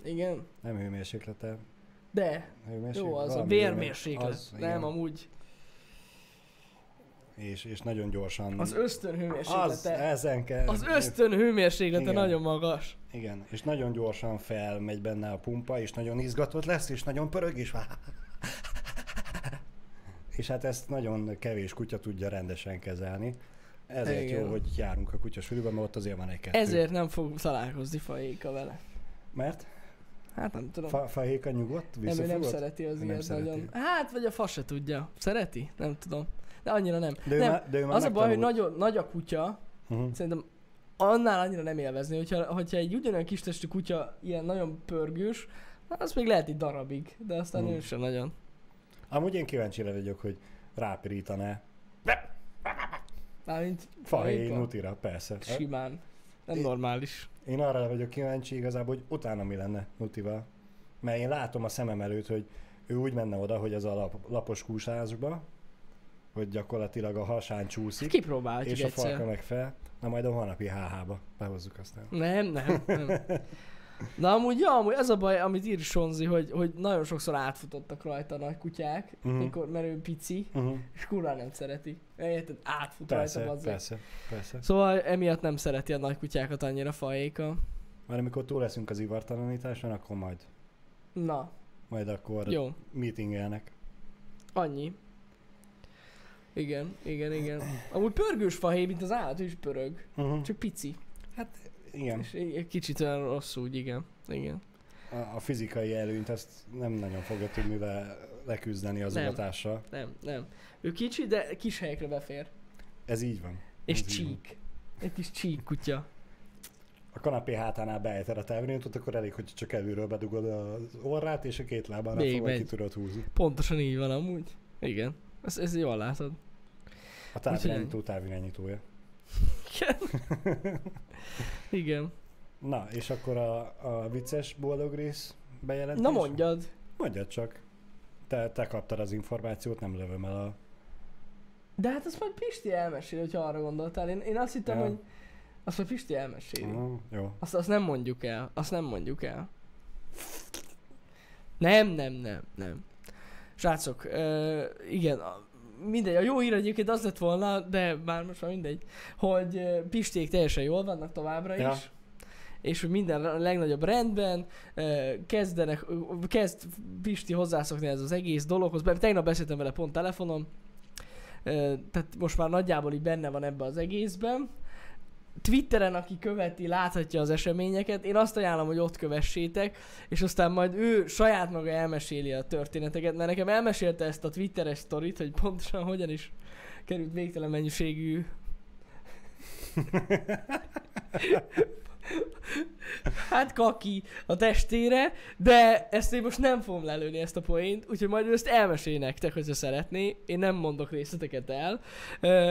A: Igen.
B: Nem hőmérséklete,
A: De,
B: hőmérséklet.
A: jó, az a vérmérséklet.
B: Az,
A: nem,
B: igen.
A: amúgy.
B: És, és nagyon gyorsan.
A: Az ösztön
B: az, ezen kell.
A: Az ösztön hőmérséklete
B: Igen.
A: nagyon magas.
B: Igen, és nagyon gyorsan felmegy benne a pumpa, és nagyon izgatott lesz, és nagyon pörög, és és hát ezt nagyon kevés kutya tudja rendesen kezelni. Ezért
A: Igen.
B: jó, hogy járunk a kutyasülőben, mert ott azért van egy kettő.
A: Ezért nem fog találkozni fajéka vele.
B: Mert
A: Hát nem tudom.
B: fa, fahéka nyugodt,
A: nem, ő nem
B: visszafogott?
A: szereti az
B: Nem
A: ilyet
B: szereti.
A: nagyon. Hát, vagy a fa se tudja. Szereti? Nem tudom. De annyira nem.
B: De ő,
A: nem.
B: már, de ő már
A: Az a baj, hogy nagyon nagy a kutya,
B: Uh-huh.
A: szerintem annál annyira nem élvezni, hogyha, hogyha egy ugyanolyan kis testű kutya ilyen nagyon pörgős, az még lehet egy darabig, de aztán
B: Hmm.
A: ő sem nagyon.
B: Amúgy én kíváncsi vagyok, hogy rápirítaná.
A: Mármint fajéka.
B: nutira, persze.
A: Simán. Nem
B: Én-
A: normális.
B: Én arra vagyok kíváncsi igazából, hogy utána mi lenne Nutival. Mert én látom a szemem előtt, hogy ő úgy menne oda, hogy ez a lap, lapos kúsásba, hogy gyakorlatilag a hasán csúszik,
A: Kipróbáljuk
B: és a
A: egyszer.
B: farka meg fel. Na majd a holnapi HH-ba behozzuk aztán.
A: Nem, nem, nem. Na amúgy, ja, amúgy az a baj, amit ír Sonzi, hogy, hogy nagyon sokszor átfutottak rajta a nagy kutyák,
B: Mhm.
A: mikor, mert ő pici,
B: Uh-huh.
A: és kurva nem szereti. Érted? Átfut
B: Persze,
A: rajta bazzeg.
B: persze, persze.
A: Szóval emiatt nem szereti a nagy kutyákat annyira fajéka.
B: Már amikor túl leszünk az ivartalanításon, akkor majd,
A: Na,
B: majd akkor
A: jó.
B: meetingelnek.
A: Annyi. Igen, igen, igen. Amúgy pörgős fahéj, mint az állat, ő is pörög.
B: Uh-huh.
A: Csak pici.
B: Igen,
A: És egy kicsit olyan rossz úgy, igen. Igen.
B: a, a fizikai előnyt ezt nem nagyon fogja tudni le, leküzdeni az
A: Nem.
B: ugatással.
A: Nem, nem. Ő kicsi, de kis helyekre befér.
B: Ez így van.
A: És
B: Ez így van.
A: csík. Egy kis csík kutya.
B: a kanapé hátánál beejted a távirányítót, akkor elég, hogy csak előről bedugod az orrát, és a két lábán
A: Még
B: fogva ki tudod húzni.
A: Pontosan így van amúgy. Igen. Ez, ez jól látod.
B: A távirányító távirányítója.
A: Igen. Igen.
B: Na, és akkor a, a vicces boldog rész bejelentés?
A: Na mondjad.
B: Mondjad csak. Te, te kaptad az információt, nem lövöm el a...
A: De hát azt majd Pisti elmesél, hogyha arra gondoltál. Én, én azt hittem,
B: Ja.
A: hogy azt majd Pisti elmeséli.
B: Uh, jó.
A: Azt, azt nem mondjuk el. Azt nem mondjuk el. Nem, nem, nem, nem. Srácok, ö, igen, a, mindegy, a jó hír egyébként az lett volna, de már most már mindegy, hogy Pisték teljesen jól vannak továbbra
B: Ja.
A: is. És hogy minden a legnagyobb rendben, kezdenek, kezd Pisti hozzászokni ez az egész dologhoz, tegnap beszéltem vele pont telefonon, tehát most már nagyjából így benne van ebbe az egészben. Twitteren, aki követi, láthatja az eseményeket. Én azt ajánlom, hogy ott kövessétek, és aztán majd ő saját maga elmeséli a történeteket, mert nekem elmesélte ezt a Twitteres sztorit, hogy pontosan hogyan is került végtelen mennyiségű hát kaki a testére, de ezt én most nem fogom lelőni ezt a poént, úgyhogy majd ő ezt elmesél nektek, hogyha szeretné. Én nem mondok részleteket el.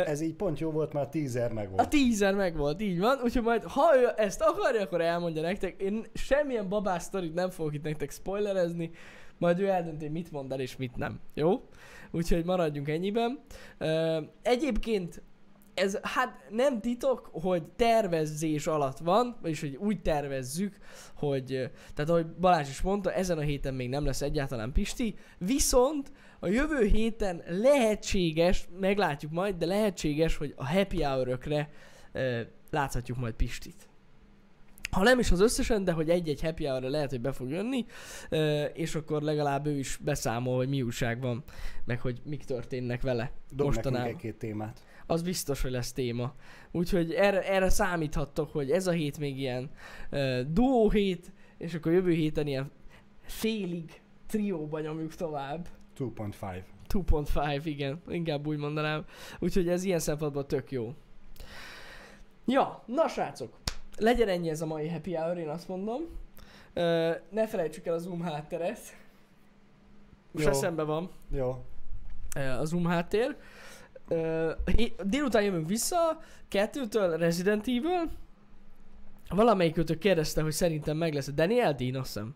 B: Ez így pont jó volt, a teaser meg
A: a
B: volt.
A: teaser meg volt, így van, úgyhogy majd ha ő ezt akarja, akkor elmondja nektek. Én semmilyen babás sztorit nem fogok itt nektek spoilerezni, majd ő eldönti, mit mond el és mit nem. Jó? Úgyhogy maradjunk ennyiben. Egyébként ez hát nem titok, hogy tervezés alatt van, vagyis hogy úgy tervezzük, hogy, tehát ahogy Balázs is mondta, ezen a héten még nem lesz egyáltalán Pisti, viszont a jövő héten lehetséges, meglátjuk majd, de lehetséges, hogy a happy hour-ökre láthatjuk majd Pistit. Ha nem is az összesen, de hogy egy-egy happy hour lehet, hogy be fog jönni, ö, és akkor legalább ő is beszámol, hogy mi újság van, meg hogy mik történnek vele
B: Dob
A: mostanában.
B: egy-két témát.
A: Az biztos, hogy lesz téma. Úgyhogy erre, erre számíthattok, hogy ez a hét még ilyen uh, duó hét, és akkor jövő héten ilyen félig trióba nyomjuk tovább.
B: 2.5.
A: 2.5, igen, inkább úgy mondanám. Úgyhogy ez ilyen szempontból tök jó. Ja, na srácok, legyen ennyi ez a mai happy hour, én azt mondom. Uh, ne felejtsük el a Zoom hátteret. Most
B: Jó.
A: eszembe van
B: Jó.
A: uh, a Zoom háttér. Délután jövünk vissza, kettőtől Resident Evil. Valamelyikőtök kérdezte, hogy szerintem meg lesz, Daniel Dean azt hiszem,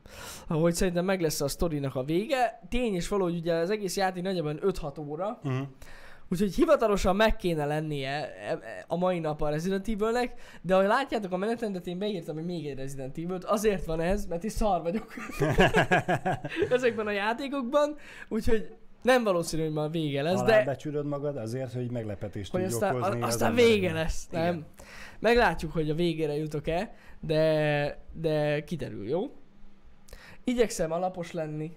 A: hogy szerintem meg lesz a sztorinak a vége. Tény és való, hogy ugye az egész játék nagyjából 5-6 óra,
B: Uh-huh.
A: úgyhogy hivatalosan meg kéne lennie e- e- a mai nap a Resident Evil-nek, de ahogy látjátok a menetrendet, én beírtam, hogy még egy Resident Evil-t. Azért van ez, mert én szar vagyok ezekben a játékokban, úgyhogy nem valószínű, hogy már vége lesz, de
B: Alábecsülöd magad azért, hogy meglepetést
A: hogy aztán,
B: okozni
A: a,
B: az
A: aztán
B: embereknek.
A: vége lesz, nem?
B: Igen.
A: Meglátjuk, hogy a végére jutok-e, de, de kiderül, jó? Igyekszem alapos lenni,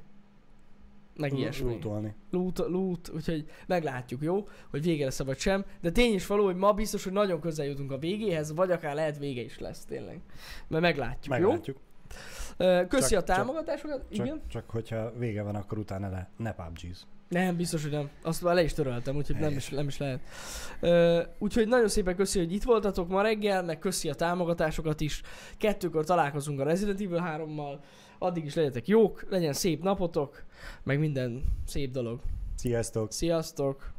A: meg ilyesmi.
B: Lootolni.
A: Loot, loot, úgyhogy meglátjuk, jó? Hogy vége lesz vagy sem. De tény is való, hogy ma biztos, hogy nagyon közel jutunk a végéhez, vagy akár lehet vége is lesz tényleg. Mert meglátjuk,
B: Meglátjuk.
A: jó? Köszi
B: Csak-
A: a támogatásokat, igen?
B: Csak, csak hogyha vége van, akkor utána ne, ne PUBG-z.
A: Nem, biztos, hogy nem. Azt már le is töröltem, úgyhogy nem is, nem is lehet. Ö, úgyhogy nagyon szépen köszi, hogy itt voltatok ma reggel, meg köszi a támogatásokat is. Kettőkor találkozunk a Resident Evil 3-mal. Addig is legyetek jók, legyen szép napotok, meg minden szép dolog.
B: Sziasztok!
A: Sziasztok!